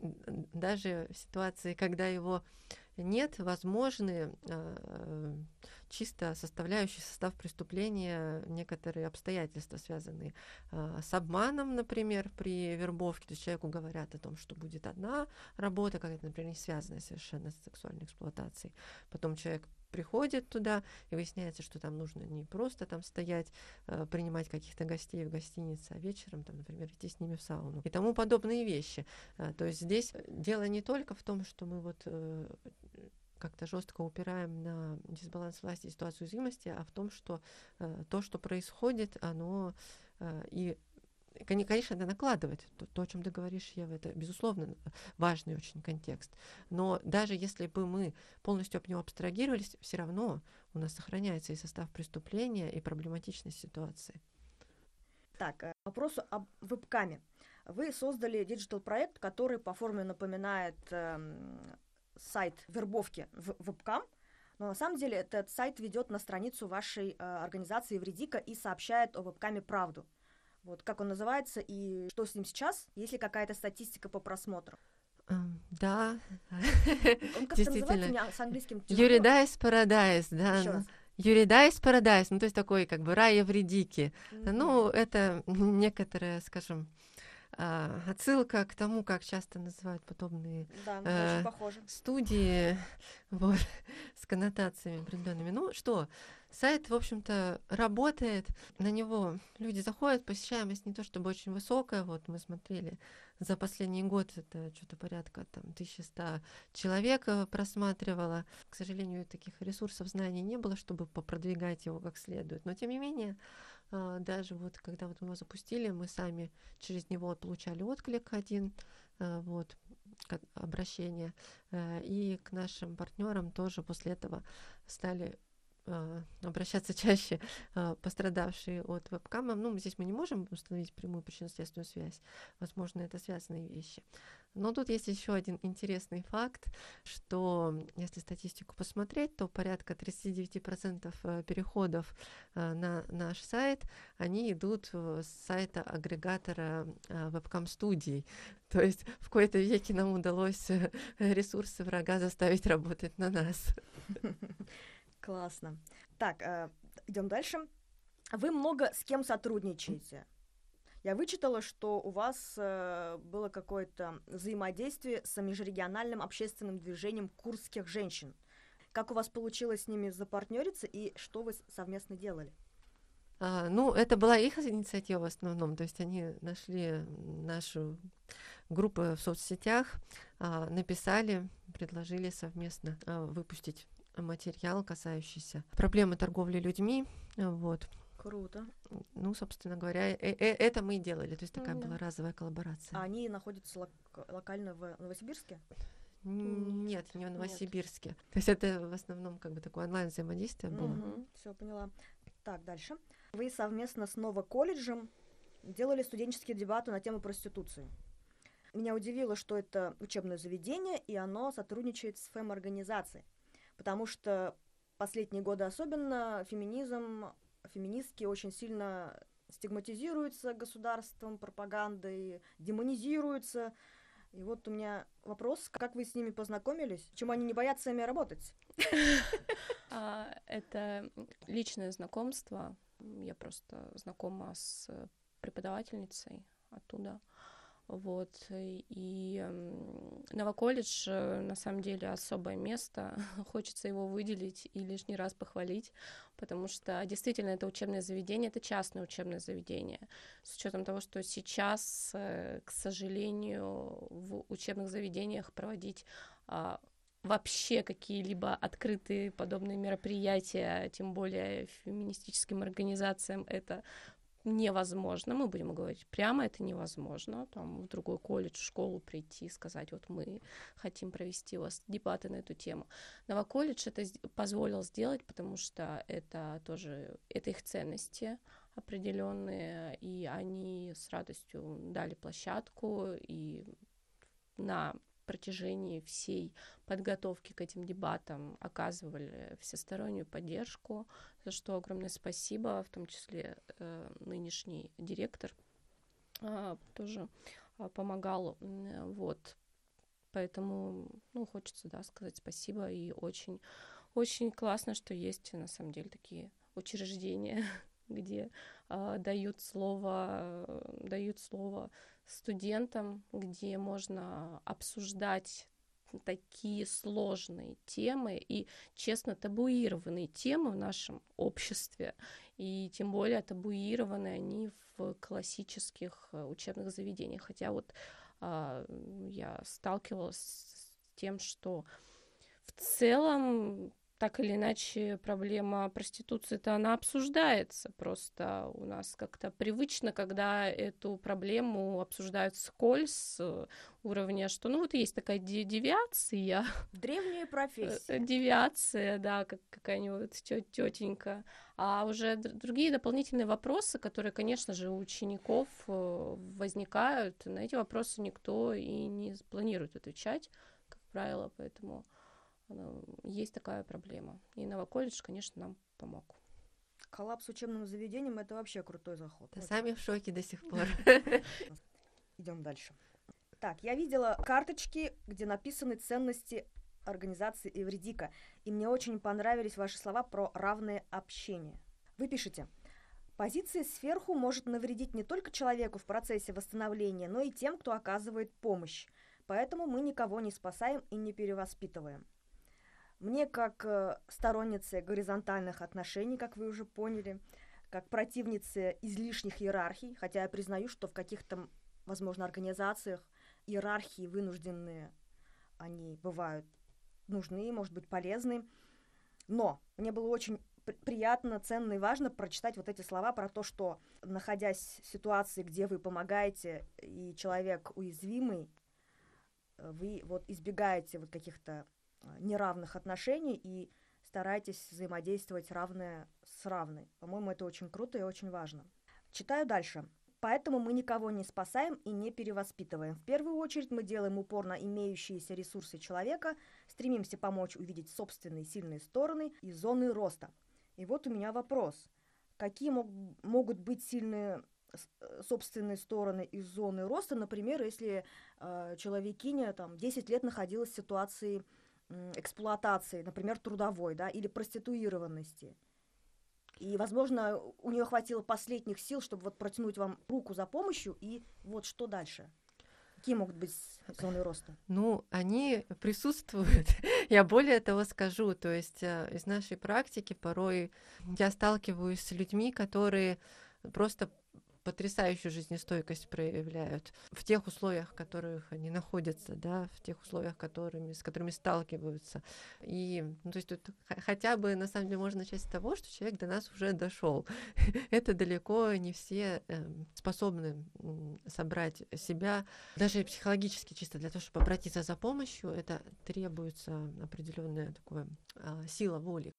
даже в ситуации, когда его нет, возможны э, чисто составляющий состав преступления некоторые обстоятельства, связанные с обманом, например, при вербовке. То есть человеку говорят о том, что будет одна работа, какая-то, например, не связанная совершенно с сексуальной эксплуатацией. Потом человек приходит туда, и выясняется, что там нужно не просто там стоять, э, принимать каких-то гостей в гостинице, а вечером, там, например, идти с ними в сауну и тому подобные вещи. Э, то есть здесь дело не только в том, что мы вот э, как-то жестко упираем на дисбаланс власти и ситуацию уязвимости, а в том, что э, то, что происходит, оно э, и Конечно, это накладывать. То, то, о чем ты говоришь, Ева, это, безусловно, важный очень контекст. Но даже если бы мы полностью от него абстрагировались, все равно у нас сохраняется и состав преступления, и проблематичность ситуации. Так, э, вопросу об вебкаме. Вы создали digital -проект, который по форме напоминает э, сайт вербовки в вебкам, но на самом деле этот сайт ведет на страницу вашей э, организации Вредика и сообщает о вебкаме правду. Вот как он называется и что с ним сейчас? Есть ли какая-то статистика по просмотрам? Да, он действительно. Меня с английским Юридайс Парадайс, да. Юридайс Парадайс, ну то есть такой как бы рай Евредики. Mm-hmm. Ну это некоторые, скажем, а, отсылка к тому, как часто называют подобные да, э, студии вот, с коннотациями определенными. Ну что, сайт, в общем-то, работает, на него люди заходят, посещаемость не то чтобы очень высокая, вот мы смотрели за последний год это что-то порядка там 1100 человек э, просматривало. К сожалению, таких ресурсов знаний не было, чтобы попродвигать его как следует. Но тем не менее, а, даже вот когда вот мы его запустили, мы сами через него получали отклик один, а, вот, обращение, э, и к нашим партнерам тоже после этого стали обращаться чаще пострадавшие от вебкама. Ну, здесь мы не можем установить прямую причинно-следственную связь. Возможно, это связанные вещи. Но тут есть еще один интересный факт, что если статистику посмотреть, то порядка 39% э, переходов э, на наш сайт, они идут с сайта агрегатора э, вебкам-студий. То есть в какой-то веке нам удалось ресурсы врага заставить работать на нас. Классно. Так, идем дальше. Вы много с кем сотрудничаете? Я вычитала, что у вас э, было какое-то взаимодействие с межрегиональным общественным движением курских женщин. Как у вас получилось с ними запартнериться и что вы совместно делали? А, ну, это была их инициатива в основном, то есть они нашли нашу группу в соцсетях, а, написали, предложили совместно а, выпустить материал, касающийся проблемы торговли людьми, вот, Круто. Ну, собственно говоря, э -э это мы и делали. То есть такая да. была разовая коллаборация. А они находятся лок локально в Новосибирске? Нет, не в Новосибирске. Нет. То есть это в основном как бы такое онлайн взаимодействие было. Угу, Все поняла. Так, дальше. Вы совместно с Ново колледжем делали студенческие дебаты на тему проституции. Меня удивило, что это учебное заведение, и оно сотрудничает с фэм-организацией, потому что последние годы особенно феминизм феминистки очень сильно стигматизируются государством, пропагандой, демонизируются. И вот у меня вопрос, как вы с ними познакомились? Почему они не боятся с вами работать? А, это личное знакомство. Я просто знакома с преподавательницей оттуда. Вот, и Новоколледж, э, на самом деле, особое место, хочется его выделить и лишний раз похвалить, потому что действительно это учебное заведение, это частное учебное заведение, с учетом того, что сейчас, э, к сожалению, в учебных заведениях проводить а, вообще какие-либо открытые подобные мероприятия, тем более феминистическим организациям, это невозможно, мы будем говорить прямо, это невозможно, там в другой колледж, в школу прийти, сказать, вот мы хотим провести у вас дебаты на эту тему. Новоколледж это позволил сделать, потому что это тоже, это их ценности определенные, и они с радостью дали площадку, и на протяжении всей подготовки к этим дебатам оказывали всестороннюю поддержку, за что огромное спасибо, в том числе э, нынешний директор э, тоже э, помогал, э, вот, поэтому, ну, хочется, да, сказать спасибо, и очень, очень классно, что есть, на самом деле, такие учреждения, где э, дают слово, дают слово студентам, где можно обсуждать такие сложные темы и, честно, табуированные темы в нашем обществе, и тем более табуированы они в классических э, учебных заведениях. Хотя вот а, я сталкивалась с тем, что в целом так или иначе проблема проституции-то она обсуждается. Просто у нас как-то привычно, когда эту проблему обсуждают скользь с уровня, что ну вот есть такая девиация. Древняя профессия. Э, девиация, да, как какая-нибудь тетенька. А уже другие дополнительные вопросы, которые, конечно же, у учеников э, возникают, на эти вопросы никто и не планирует отвечать, как правило, поэтому есть такая проблема. И Новоколледж, конечно, нам помог. Коллапс с учебным заведением это вообще крутой заход. Да, сами в шоке до сих пор. Идем дальше. Так, я видела карточки, где написаны ценности организации Эвредика, и мне очень понравились ваши слова про равное общение. Вы пишете, Позиция сверху может навредить не только человеку в процессе восстановления, но и тем, кто оказывает помощь. Поэтому мы никого не спасаем и не перевоспитываем. Мне, как э, стороннице горизонтальных отношений, как вы уже поняли, как противнице излишних иерархий, хотя я признаю, что в каких-то, возможно, организациях иерархии вынужденные, они бывают нужны, может быть, полезны. Но мне было очень приятно, ценно и важно прочитать вот эти слова про то, что, находясь в ситуации, где вы помогаете, и человек уязвимый, э, вы вот избегаете вот каких-то неравных отношений и старайтесь взаимодействовать равное с равной. По-моему, это очень круто и очень важно. Читаю дальше. Поэтому мы никого не спасаем и не перевоспитываем. В первую очередь мы делаем упор на имеющиеся ресурсы человека, стремимся помочь увидеть собственные сильные стороны и зоны роста. И вот у меня вопрос. Какие мог, могут быть сильные э, собственные стороны и зоны роста, например, если э, человекиня там 10 лет находилась в ситуации эксплуатации, например, трудовой, да, или проституированности. И, возможно, у нее хватило последних сил, чтобы вот протянуть вам руку за помощью, и вот что дальше? Какие могут быть зоны роста? Ну, они присутствуют. я более того скажу, то есть э, из нашей практики порой я сталкиваюсь с людьми, которые просто потрясающую жизнестойкость проявляют в тех условиях, в которых они находятся, да, в тех условиях, которыми, с которыми сталкиваются. И, ну, то есть тут хотя бы, на самом деле, можно начать с того, что человек до нас уже дошел. Это далеко не все э, способны собрать себя, даже психологически чисто для того, чтобы обратиться за помощью, это требуется определенная такая сила воли,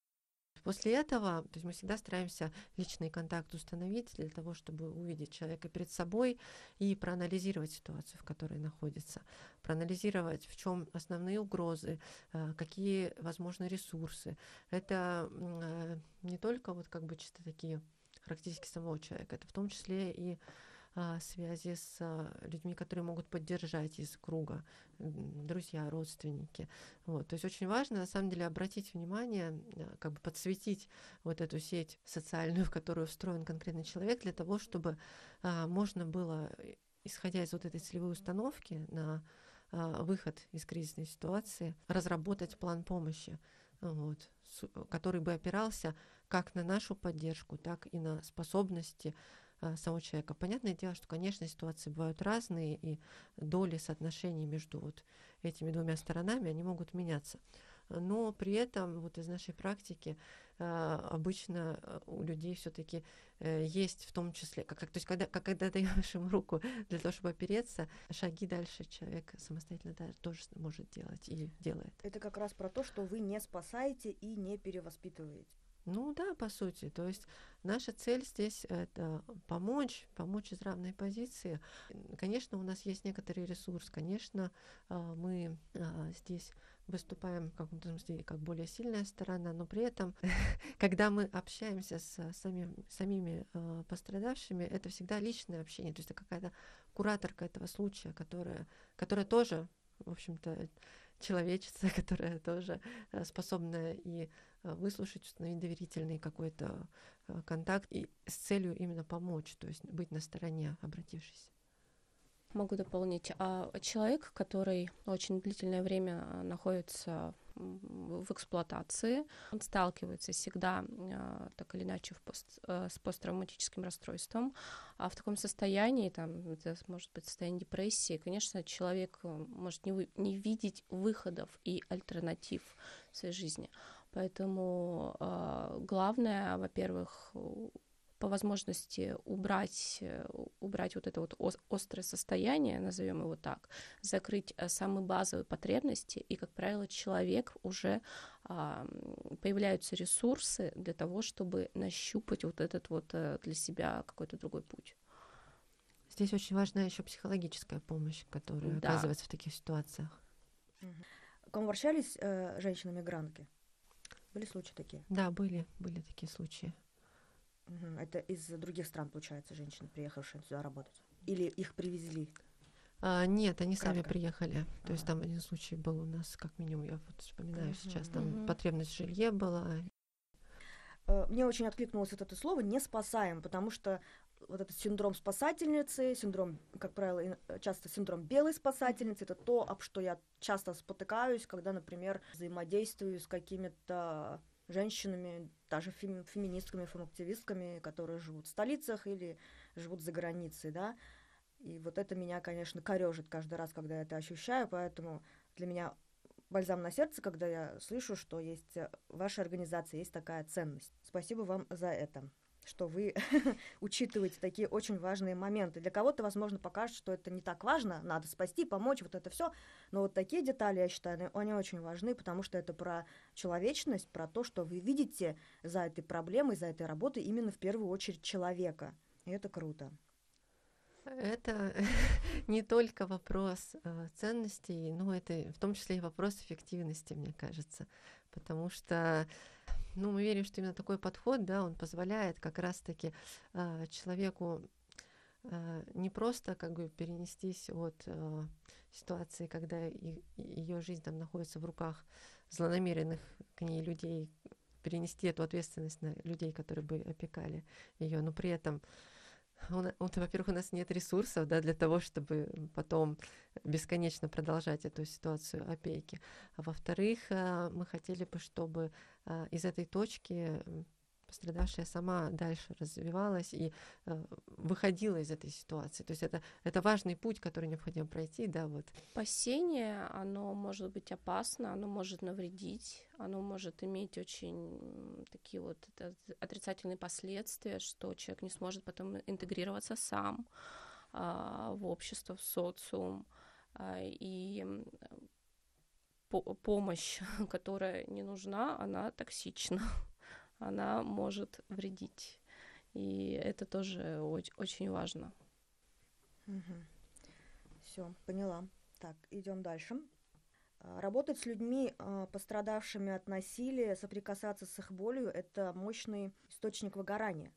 После этого, то есть мы всегда стараемся личный контакт установить для того, чтобы увидеть человека перед собой и проанализировать ситуацию, в которой находится, проанализировать, в чем основные угрозы, э, какие возможны ресурсы. Это э, не только вот как бы чисто такие характеристики самого человека, это в том числе и связи с а, людьми, которые могут поддержать из круга, друзья, родственники. Вот. То есть очень важно, на самом деле, обратить внимание, а, как бы подсветить вот эту сеть социальную, в которую встроен конкретный человек, для того, чтобы можно было, исходя из вот этой целевой установки на выход из кризисной ситуации, разработать план помощи, вот, который бы опирался как на нашу поддержку, так и на способности а, самого человека. Понятное дело, что, конечно, ситуации бывают разные, и доли соотношений между вот этими двумя сторонами, они могут меняться. Но при этом вот из нашей практики э, обычно у людей все-таки э, есть в том числе, как, то есть когда, как, когда даешь им руку для того, чтобы опереться, шаги дальше человек самостоятельно да, тоже может делать и делает. Это как раз про то, что вы не спасаете и не перевоспитываете. Ну да, по сути. То есть наша цель здесь это помочь, помочь из равной позиции. Конечно, у нас есть некоторый ресурс. Конечно, а, мы а, здесь выступаем в как более сильная сторона, но при этом, когда мы общаемся с самим, самими э, пострадавшими, это всегда личное общение, то есть это какая-то кураторка этого случая, которая, которая тоже, в общем-то, человечество, которое тоже э, способно и э, выслушать, установить доверительный какой-то э, контакт и с целью именно помочь, то есть быть на стороне обратившись. Могу дополнить. А человек, который очень длительное время находится в эксплуатации, он сталкивается всегда так или иначе пост, э, с посттравматическим расстройством, а в таком состоянии, там, это может быть состояние депрессии, конечно, человек э, может не, вы, не видеть выходов и альтернатив в своей жизни. Поэтому э, главное, во-первых, по возможности убрать, э, убрать вот это вот острое состояние, назовем его так, закрыть э, самые базовые потребности, и, как правило, человек уже а, появляются ресурсы для того, чтобы нащупать вот этот вот э, для себя какой-то другой путь. Здесь очень важна еще психологическая помощь, которая да. оказывается в таких ситуациях. К вам обращались э, женщины-мигрантки? Были случаи такие? Да, были, были такие случаи. Это из других стран, получается, женщины, приехавшие сюда работать? Или их привезли? А, нет, они Кратко. сами приехали. То есть там один случай был у нас, как минимум, я вот вспоминаю uh-huh, сейчас, там uh-huh. потребность в жилье была. Э, мне очень откликнулось вот это слово «не спасаем», потому что вот этот синдром спасательницы, синдром, как правило, часто синдром белой спасательницы, это то, об что я часто спотыкаюсь, когда, например, взаимодействую с какими-то женщинами, даже фем, феминистками, фемактивистками, которые живут в столицах или живут за границей, да. И вот это меня, конечно, корежит каждый раз, когда я это ощущаю, поэтому для меня бальзам на сердце, когда я слышу, что есть в вашей организации есть такая ценность. Спасибо вам за это что вы учитываете такие очень важные моменты. Для кого-то, возможно, покажет, что это не так важно, надо спасти, помочь, вот это все. Но вот такие детали, я считаю, они очень важны, потому что это про человечность, про то, что вы видите за этой проблемой, за этой работой именно в первую очередь человека. И это круто. Это не только вопрос э, ценностей, но это в том числе и вопрос эффективности, мне кажется. Потому что ну, мы верим, что именно такой подход, да, он позволяет как раз-таки э, человеку э, не просто как бы перенестись от э, ситуации, когда ее жизнь там находится в руках злонамеренных к ней людей, перенести эту ответственность на людей, которые бы опекали ее, но при этом во-первых, у нас нет ресурсов да, для того, чтобы потом бесконечно продолжать эту ситуацию опеки. А во-вторых, э, мы хотели бы, чтобы э, из этой точки пострадавшая сама дальше развивалась и э, выходила из этой ситуации. То есть это, это важный путь, который необходимо пройти, да, вот. Спасение, оно может быть опасно, оно может навредить, оно может иметь очень такие вот отрицательные последствия, что человек не сможет потом интегрироваться сам а, в общество, в социум. А, и помощь, которая не нужна, она токсична она может вредить. И это тоже очень, важно. Угу. Все, поняла. Так, идем дальше. А, работать с людьми, а, пострадавшими от насилия, соприкасаться с их болью – это мощный источник выгорания.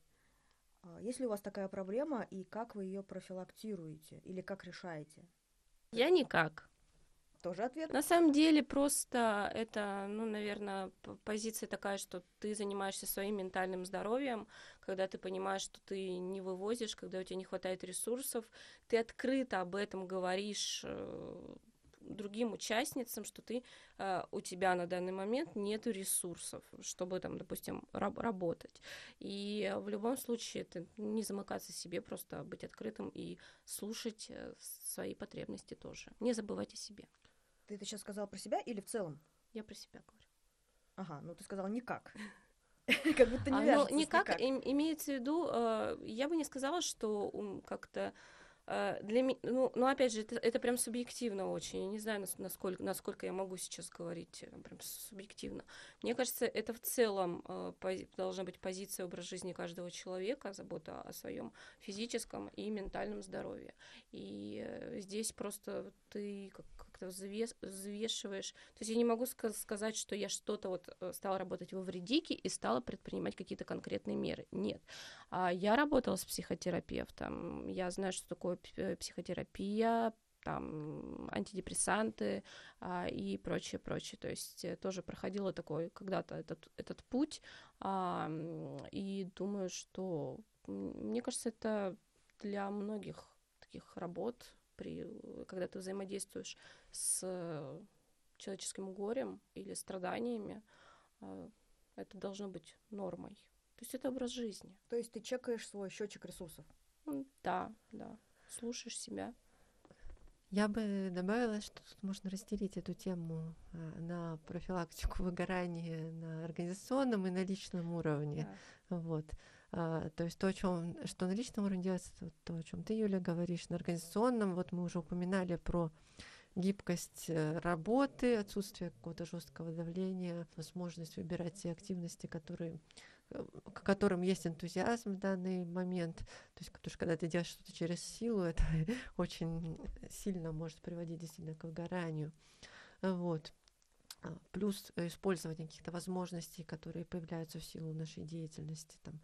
А, есть ли у вас такая проблема, и как вы ее профилактируете или как решаете? Я никак тоже ответ. На самом деле просто это, ну, наверное, позиция такая, что ты занимаешься своим ментальным здоровьем, когда ты понимаешь, что ты не вывозишь, когда у тебя не хватает ресурсов, ты открыто об этом говоришь э, другим участницам, что ты э, у тебя на данный момент нет ресурсов, чтобы там, допустим, раб- работать. И в любом случае это не замыкаться себе, просто быть открытым и слушать э, свои потребности тоже. Не забывать о себе. Ты это сейчас сказала про себя или в целом? Я про себя говорю. Ага, ну ты сказала никак. Как будто не а, ну, никак, имеется в виду, э, я бы не сказала, что как-то э, для меня, ну, ну, опять же, это, это прям субъективно очень. Я не знаю, насколько, насколько я могу сейчас говорить э, прям субъективно. Мне кажется, это в целом должна быть позиция образ жизни каждого человека, забота о своем физическом и ментальном здоровье. И здесь просто ты как как-то взвешиваешь. То есть я не могу сказать, что я что-то вот э, стала работать во вредике и стала предпринимать какие-то конкретные меры. Нет. А я работала с психотерапевтом. Я знаю, что такое э, психотерапия, там антидепрессанты а, и прочее, прочее. То есть э, тоже проходила такой когда-то этот, этот путь, а, и думаю, что мне кажется, это для многих таких работ при, когда ты взаимодействуешь с человеческим горем или страданиями, а, это должно быть нормой. То есть это образ жизни. То есть ты чекаешь свой счетчик ресурсов? Да, да. Слушаешь себя. Я бы добавила, что тут можно разделить эту тему а, на профилактику выгорания на организационном и на личном уровне. Да. Вот. А, то есть то, о чем, что на личном уровне делается, то, о чем ты, Юля, говоришь, на организационном, вот мы уже упоминали про гибкость э, работы, отсутствие какого-то жесткого давления, возможность выбирать те активности, которые э, к которым есть энтузиазм в данный момент. То есть, потому что когда ты делаешь что-то через силу, это очень сильно может приводить действительно к выгоранию. Вот. А, плюс использование каких-то возможностей, которые появляются в силу нашей деятельности, там,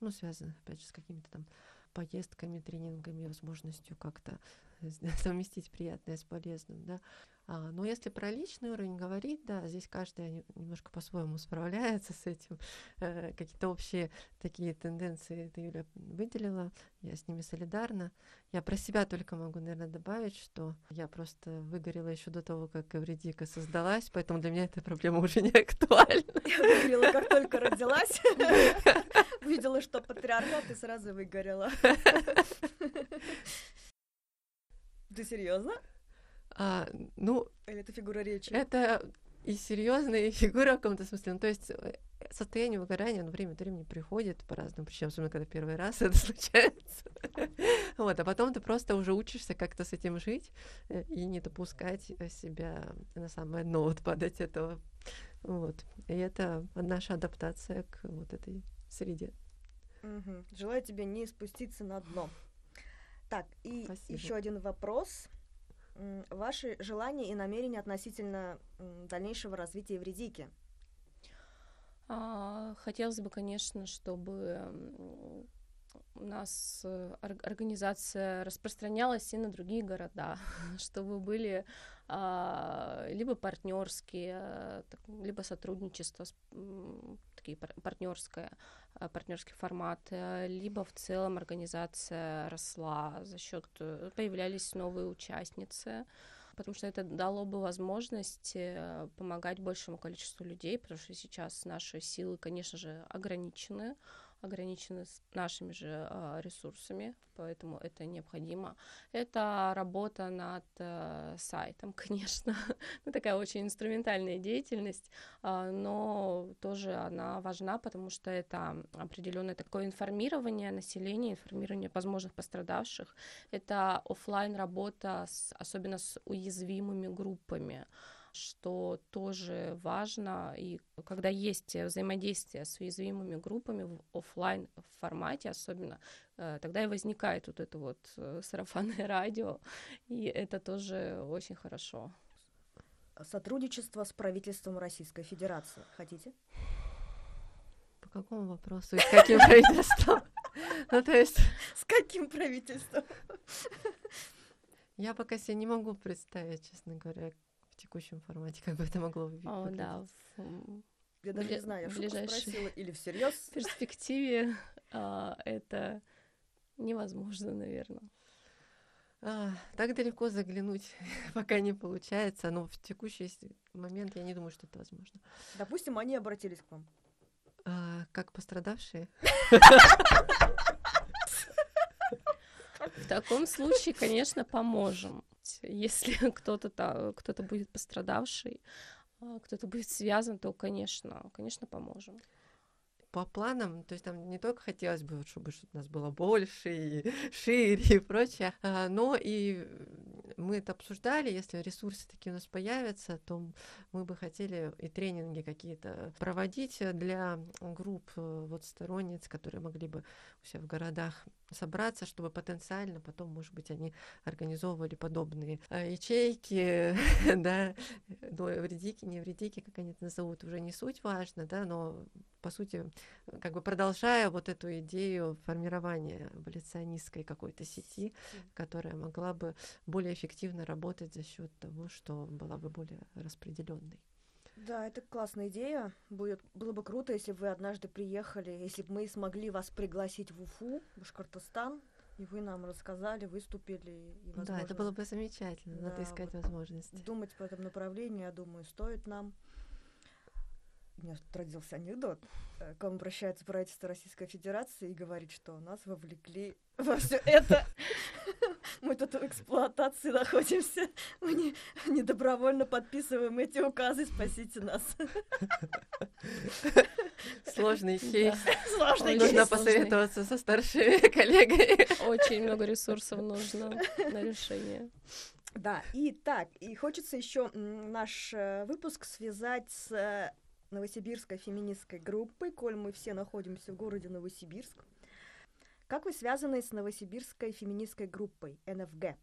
ну, связанных, опять же, с какими-то там поездками, тренингами, возможностью как-то совместить приятное с полезным, да. А, но если про личный уровень говорить, да, здесь каждая немножко по-своему справляется с этим. Э, какие-то общие такие тенденции ты, Юля, выделила, я с ними солидарна. Я про себя только могу, наверное, добавить, что я просто выгорела еще до того, как Эвредика создалась, поэтому для меня эта проблема уже не актуальна. Я выгорела, как только родилась. Видела, что патриархат, и сразу выгорела. Ты серьезно? А, ну, Или это фигура речи? Это и серьезная фигура в каком-то смысле. Ну, то есть э, состояние выгорания, оно время от времени приходит по разным причинам, особенно когда первый раз это случается. вот, а потом ты просто уже учишься как-то с этим жить э, и не допускать себя на самое дно вот падать этого. Вот. И это наша адаптация к вот этой среде. Угу. Желаю тебе не спуститься на дно. Так, и еще один вопрос. Ваши желания и намерения относительно дальнейшего развития вредики? А, хотелось бы, конечно, чтобы у нас э, организация распространялась и на другие города, чтобы были а, либо партнерские, либо сотрудничество, такие партнерское, а, партнерский формат, э, либо в целом организация росла за счет э, появлялись новые участницы, потому что это дало бы возможность э, помогать большему количеству людей, потому что сейчас наши силы, конечно же, ограничены ограничены нашими же э, ресурсами, поэтому это необходимо. Это работа над э, сайтом, конечно, ну, такая очень инструментальная деятельность, э, но тоже она важна, потому что это определенное такое информирование населения, информирование возможных пострадавших. Это офлайн работа, с, особенно с уязвимыми группами что тоже важно, и когда есть взаимодействие с уязвимыми группами в офлайн формате особенно, э, тогда и возникает вот это вот э, сарафанное радио, и это тоже очень хорошо. Сотрудничество с правительством Российской Федерации. Хотите? По какому вопросу и с каким правительством? Ну, то есть... С каким правительством? Я пока себе не могу представить, честно говоря, в текущем формате, как бы это могло выглядеть. О, да. В... Я даже не знаю, я ближайшей спросила или всерьез. В перспективе а, это невозможно, наверное. А, так далеко заглянуть пока не получается, но в текущий момент я не думаю, что это возможно. Допустим, они обратились к вам. А, как пострадавшие? В таком случае, конечно, поможем есть, если кто-то кто-то будет пострадавший, а, кто-то будет связан, то, конечно, конечно, поможем. По планам, то есть там не только хотелось бы, чтобы у нас было больше и шире и прочее, а, но и мы это обсуждали, если ресурсы такие у нас появятся, то мы бы хотели и тренинги какие-то проводить для групп э, вот сторонниц, которые могли бы у себя в городах собраться, чтобы потенциально потом, может быть, они организовывали подобные э, ячейки, да, но вредики, не вредики, как они это назовут, уже не суть важно, да, но по сути, как бы продолжая вот эту идею формирования эволюционистской какой-то сети, которая могла бы более эффективно работать за счет того, что была бы более распределенной. Да, это классная идея. Будет, было бы круто, если бы вы однажды приехали, если бы мы смогли вас пригласить в Уфу, Башкортостан, И вы нам рассказали, выступили. И, возможно, да, это было бы замечательно, да, надо искать вот возможности. Думать по этому направлению, я думаю, стоит нам. У меня тут родился анекдот. Э, к вам обращается правительство Российской Федерации и говорит, что нас вовлекли во все это. Мы тут в эксплуатации находимся. Мы не, не добровольно подписываем эти указы. Спасите нас. Сложный кейс. Сложный Нужно кейс. посоветоваться со старшими коллегами. Очень много ресурсов нужно на решение. Да, и так, и хочется еще наш э, выпуск связать с э, новосибирской феминистской группой, коль мы все находимся в городе Новосибирск. Как вы связаны с новосибирской феминистской группой НФГ?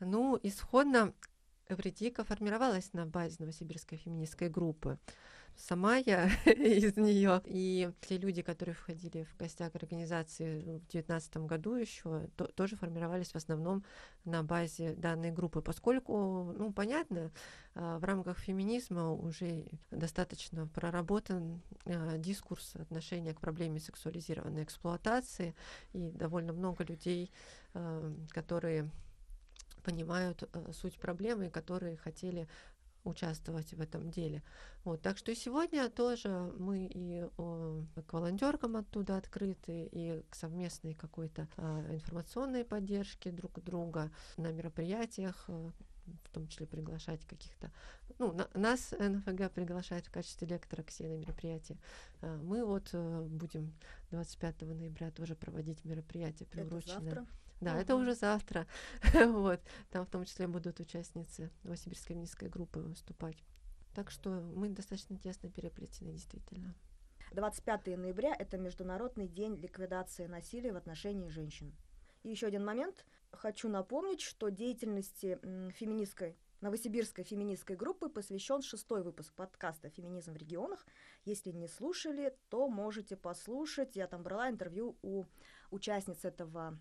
Ну, исходно Эвредика формировалась на базе новосибирской феминистской группы сама я из нее. И те люди, которые входили в костяк организации в девятнадцатом году еще, то, тоже формировались в основном на базе данной группы, поскольку, ну, понятно, а, в рамках феминизма уже достаточно проработан а, дискурс отношения к проблеме сексуализированной эксплуатации, и довольно много людей, а, которые понимают суть проблемы, которые хотели участвовать в этом деле. Вот, так что и сегодня тоже мы и о, к волонтеркам оттуда открыты, и к совместной какой-то а, информационной поддержке друг друга на мероприятиях, а, в том числе приглашать каких-то... Ну, на, нас НФГ приглашает в качестве лектора к себе на мероприятие. А, мы вот а, будем 25 ноября тоже проводить мероприятие, приуроченное... Да, угу. это уже завтра. вот. Там в том числе будут участницы Новосибирской феминистской группы выступать. Так что мы достаточно тесно переплетены, действительно. 25 ноября – это Международный день ликвидации насилия в отношении женщин. И еще один момент. Хочу напомнить, что деятельности феминистской Новосибирской феминистской группы посвящен шестой выпуск подкаста «Феминизм в регионах». Если не слушали, то можете послушать. Я там брала интервью у участниц этого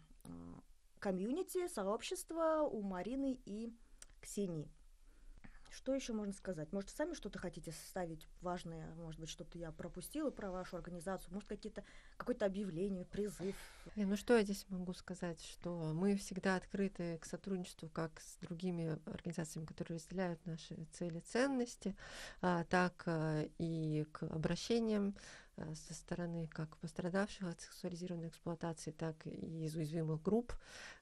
комьюнити, сообщества у Марины и Ксении. Что еще можно сказать? Может, сами что-то хотите составить важное? Может быть, что-то я пропустила про вашу организацию? Может, какие-то какое-то объявление, призыв? Ну что я здесь могу сказать? Что мы всегда открыты к сотрудничеству как с другими организациями, которые разделяют наши цели, ценности, а, так а, и к обращениям Э, со стороны как пострадавших от сексуализированной эксплуатации, так и из уязвимых групп.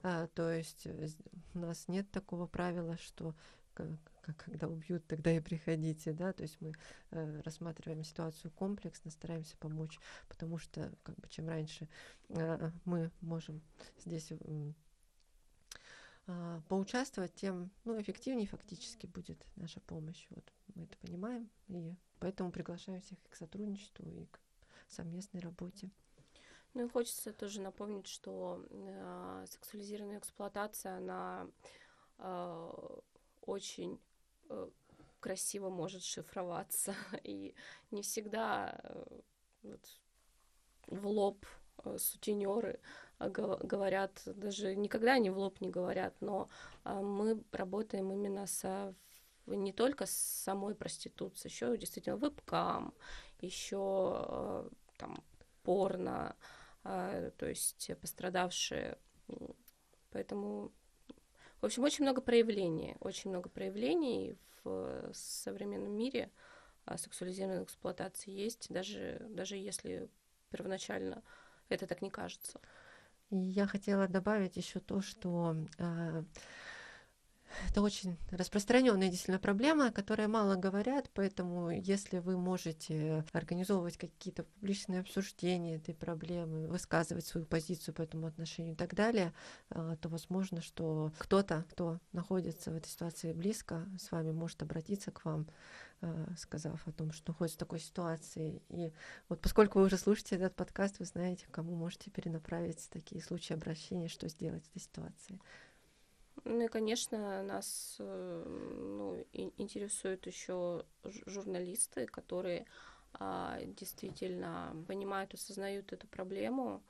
А, то есть э, у нас нет такого правила, что когда убьют, тогда и приходите, да, то есть мы э, рассматриваем ситуацию комплексно, стараемся помочь, потому что как бы чем раньше э, мы можем здесь э, поучаствовать, тем ну, эффективнее фактически будет наша помощь. Вот мы это понимаем, и поэтому приглашаем всех к сотрудничеству и к совместной работе. Ну и хочется тоже напомнить, что э, сексуализированная эксплуатация, она э, очень красиво может шифроваться, и не всегда э, вот, в лоб э, сутенеры э, говорят, даже никогда они в лоб не говорят, но э, мы работаем именно со не только с самой проституцией, еще действительно вебкам, еще э, там порно, э, то есть пострадавшие. Поэтому, в общем, очень много проявлений, очень много проявлений в современном мире сексуализированной эксплуатации есть, даже, даже если первоначально это так не кажется. Я хотела добавить еще то, что э, это очень распространенная действительно проблема, о которой мало говорят, поэтому если вы можете организовывать какие-то публичные обсуждения этой проблемы, высказывать свою позицию по этому отношению и так далее, а, то возможно, что кто-то, кто находится в этой ситуации близко, с вами может обратиться к вам, а, сказав о том, что находится в такой ситуации. И вот поскольку вы уже слушаете этот подкаст, вы знаете, кому можете перенаправить такие случаи обращения, что сделать в этой ситуации. Ну и, конечно, нас э, ну, интересуют еще журналисты, которые а, действительно понимают, осознают эту проблему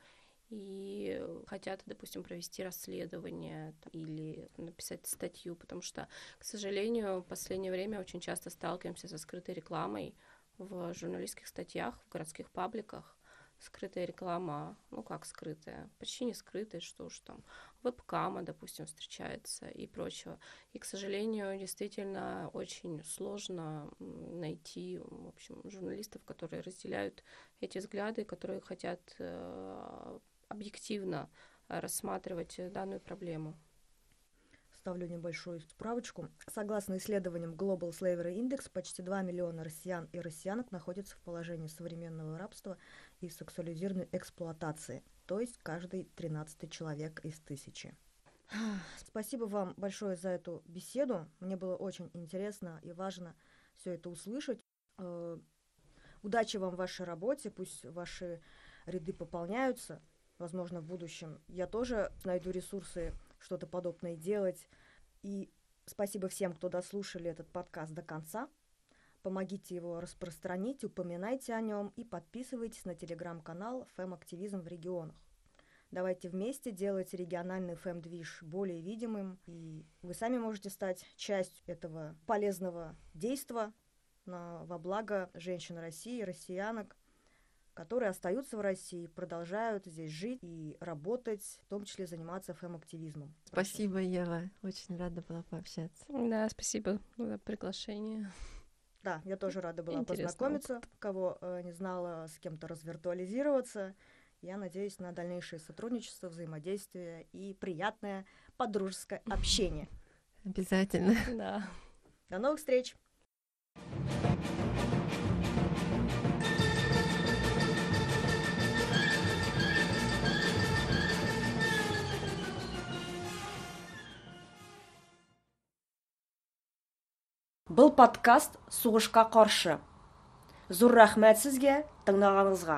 и хотят, допустим, провести расследование или написать статью, потому что, к сожалению, в последнее время очень часто сталкиваемся со скрытой рекламой в журналистских статьях, в городских пабликах, скрытая реклама, ну как скрытая, почти не скрытая, что уж там, вебкама, допустим, встречается и прочего. И, к сожалению, действительно очень сложно найти, в общем, журналистов, которые разделяют эти взгляды, которые хотят э, объективно рассматривать данную проблему ставлю небольшую справочку. Согласно исследованиям Global Slavery Index, почти 2 миллиона россиян и россиянок находятся в положении современного рабства и сексуализированной эксплуатации, то есть каждый 13 человек из тысячи. Спасибо вам большое за эту беседу. Мне было очень интересно и важно все это услышать. Э, удачи вам в вашей работе, пусть ваши ряды пополняются. Возможно, в будущем я тоже найду ресурсы что-то подобное делать. И спасибо всем, кто дослушали этот подкаст до конца. Помогите его распространить, упоминайте о нем и подписывайтесь на телеграм-канал «Фэм-активизм в регионах». Давайте вместе делать региональный фэм-движ более видимым, и вы сами можете стать частью этого полезного действа на, во благо женщин России, россиянок, которые остаются в России, продолжают здесь жить и работать, в том числе заниматься фэм-активизмом. Спасибо, Ева. Очень рада была пообщаться. Да, спасибо за приглашение. Да, я тоже рада была Интересный познакомиться. Опыт. Кого э, не знала, с кем-то развиртуализироваться. Я надеюсь на дальнейшее сотрудничество, взаимодействие и приятное подружеское общение. Обязательно. Да. До новых встреч! Бұл подкаст суғышқа қаршы. Зур рахмәт сізге тыңдағаныңызға.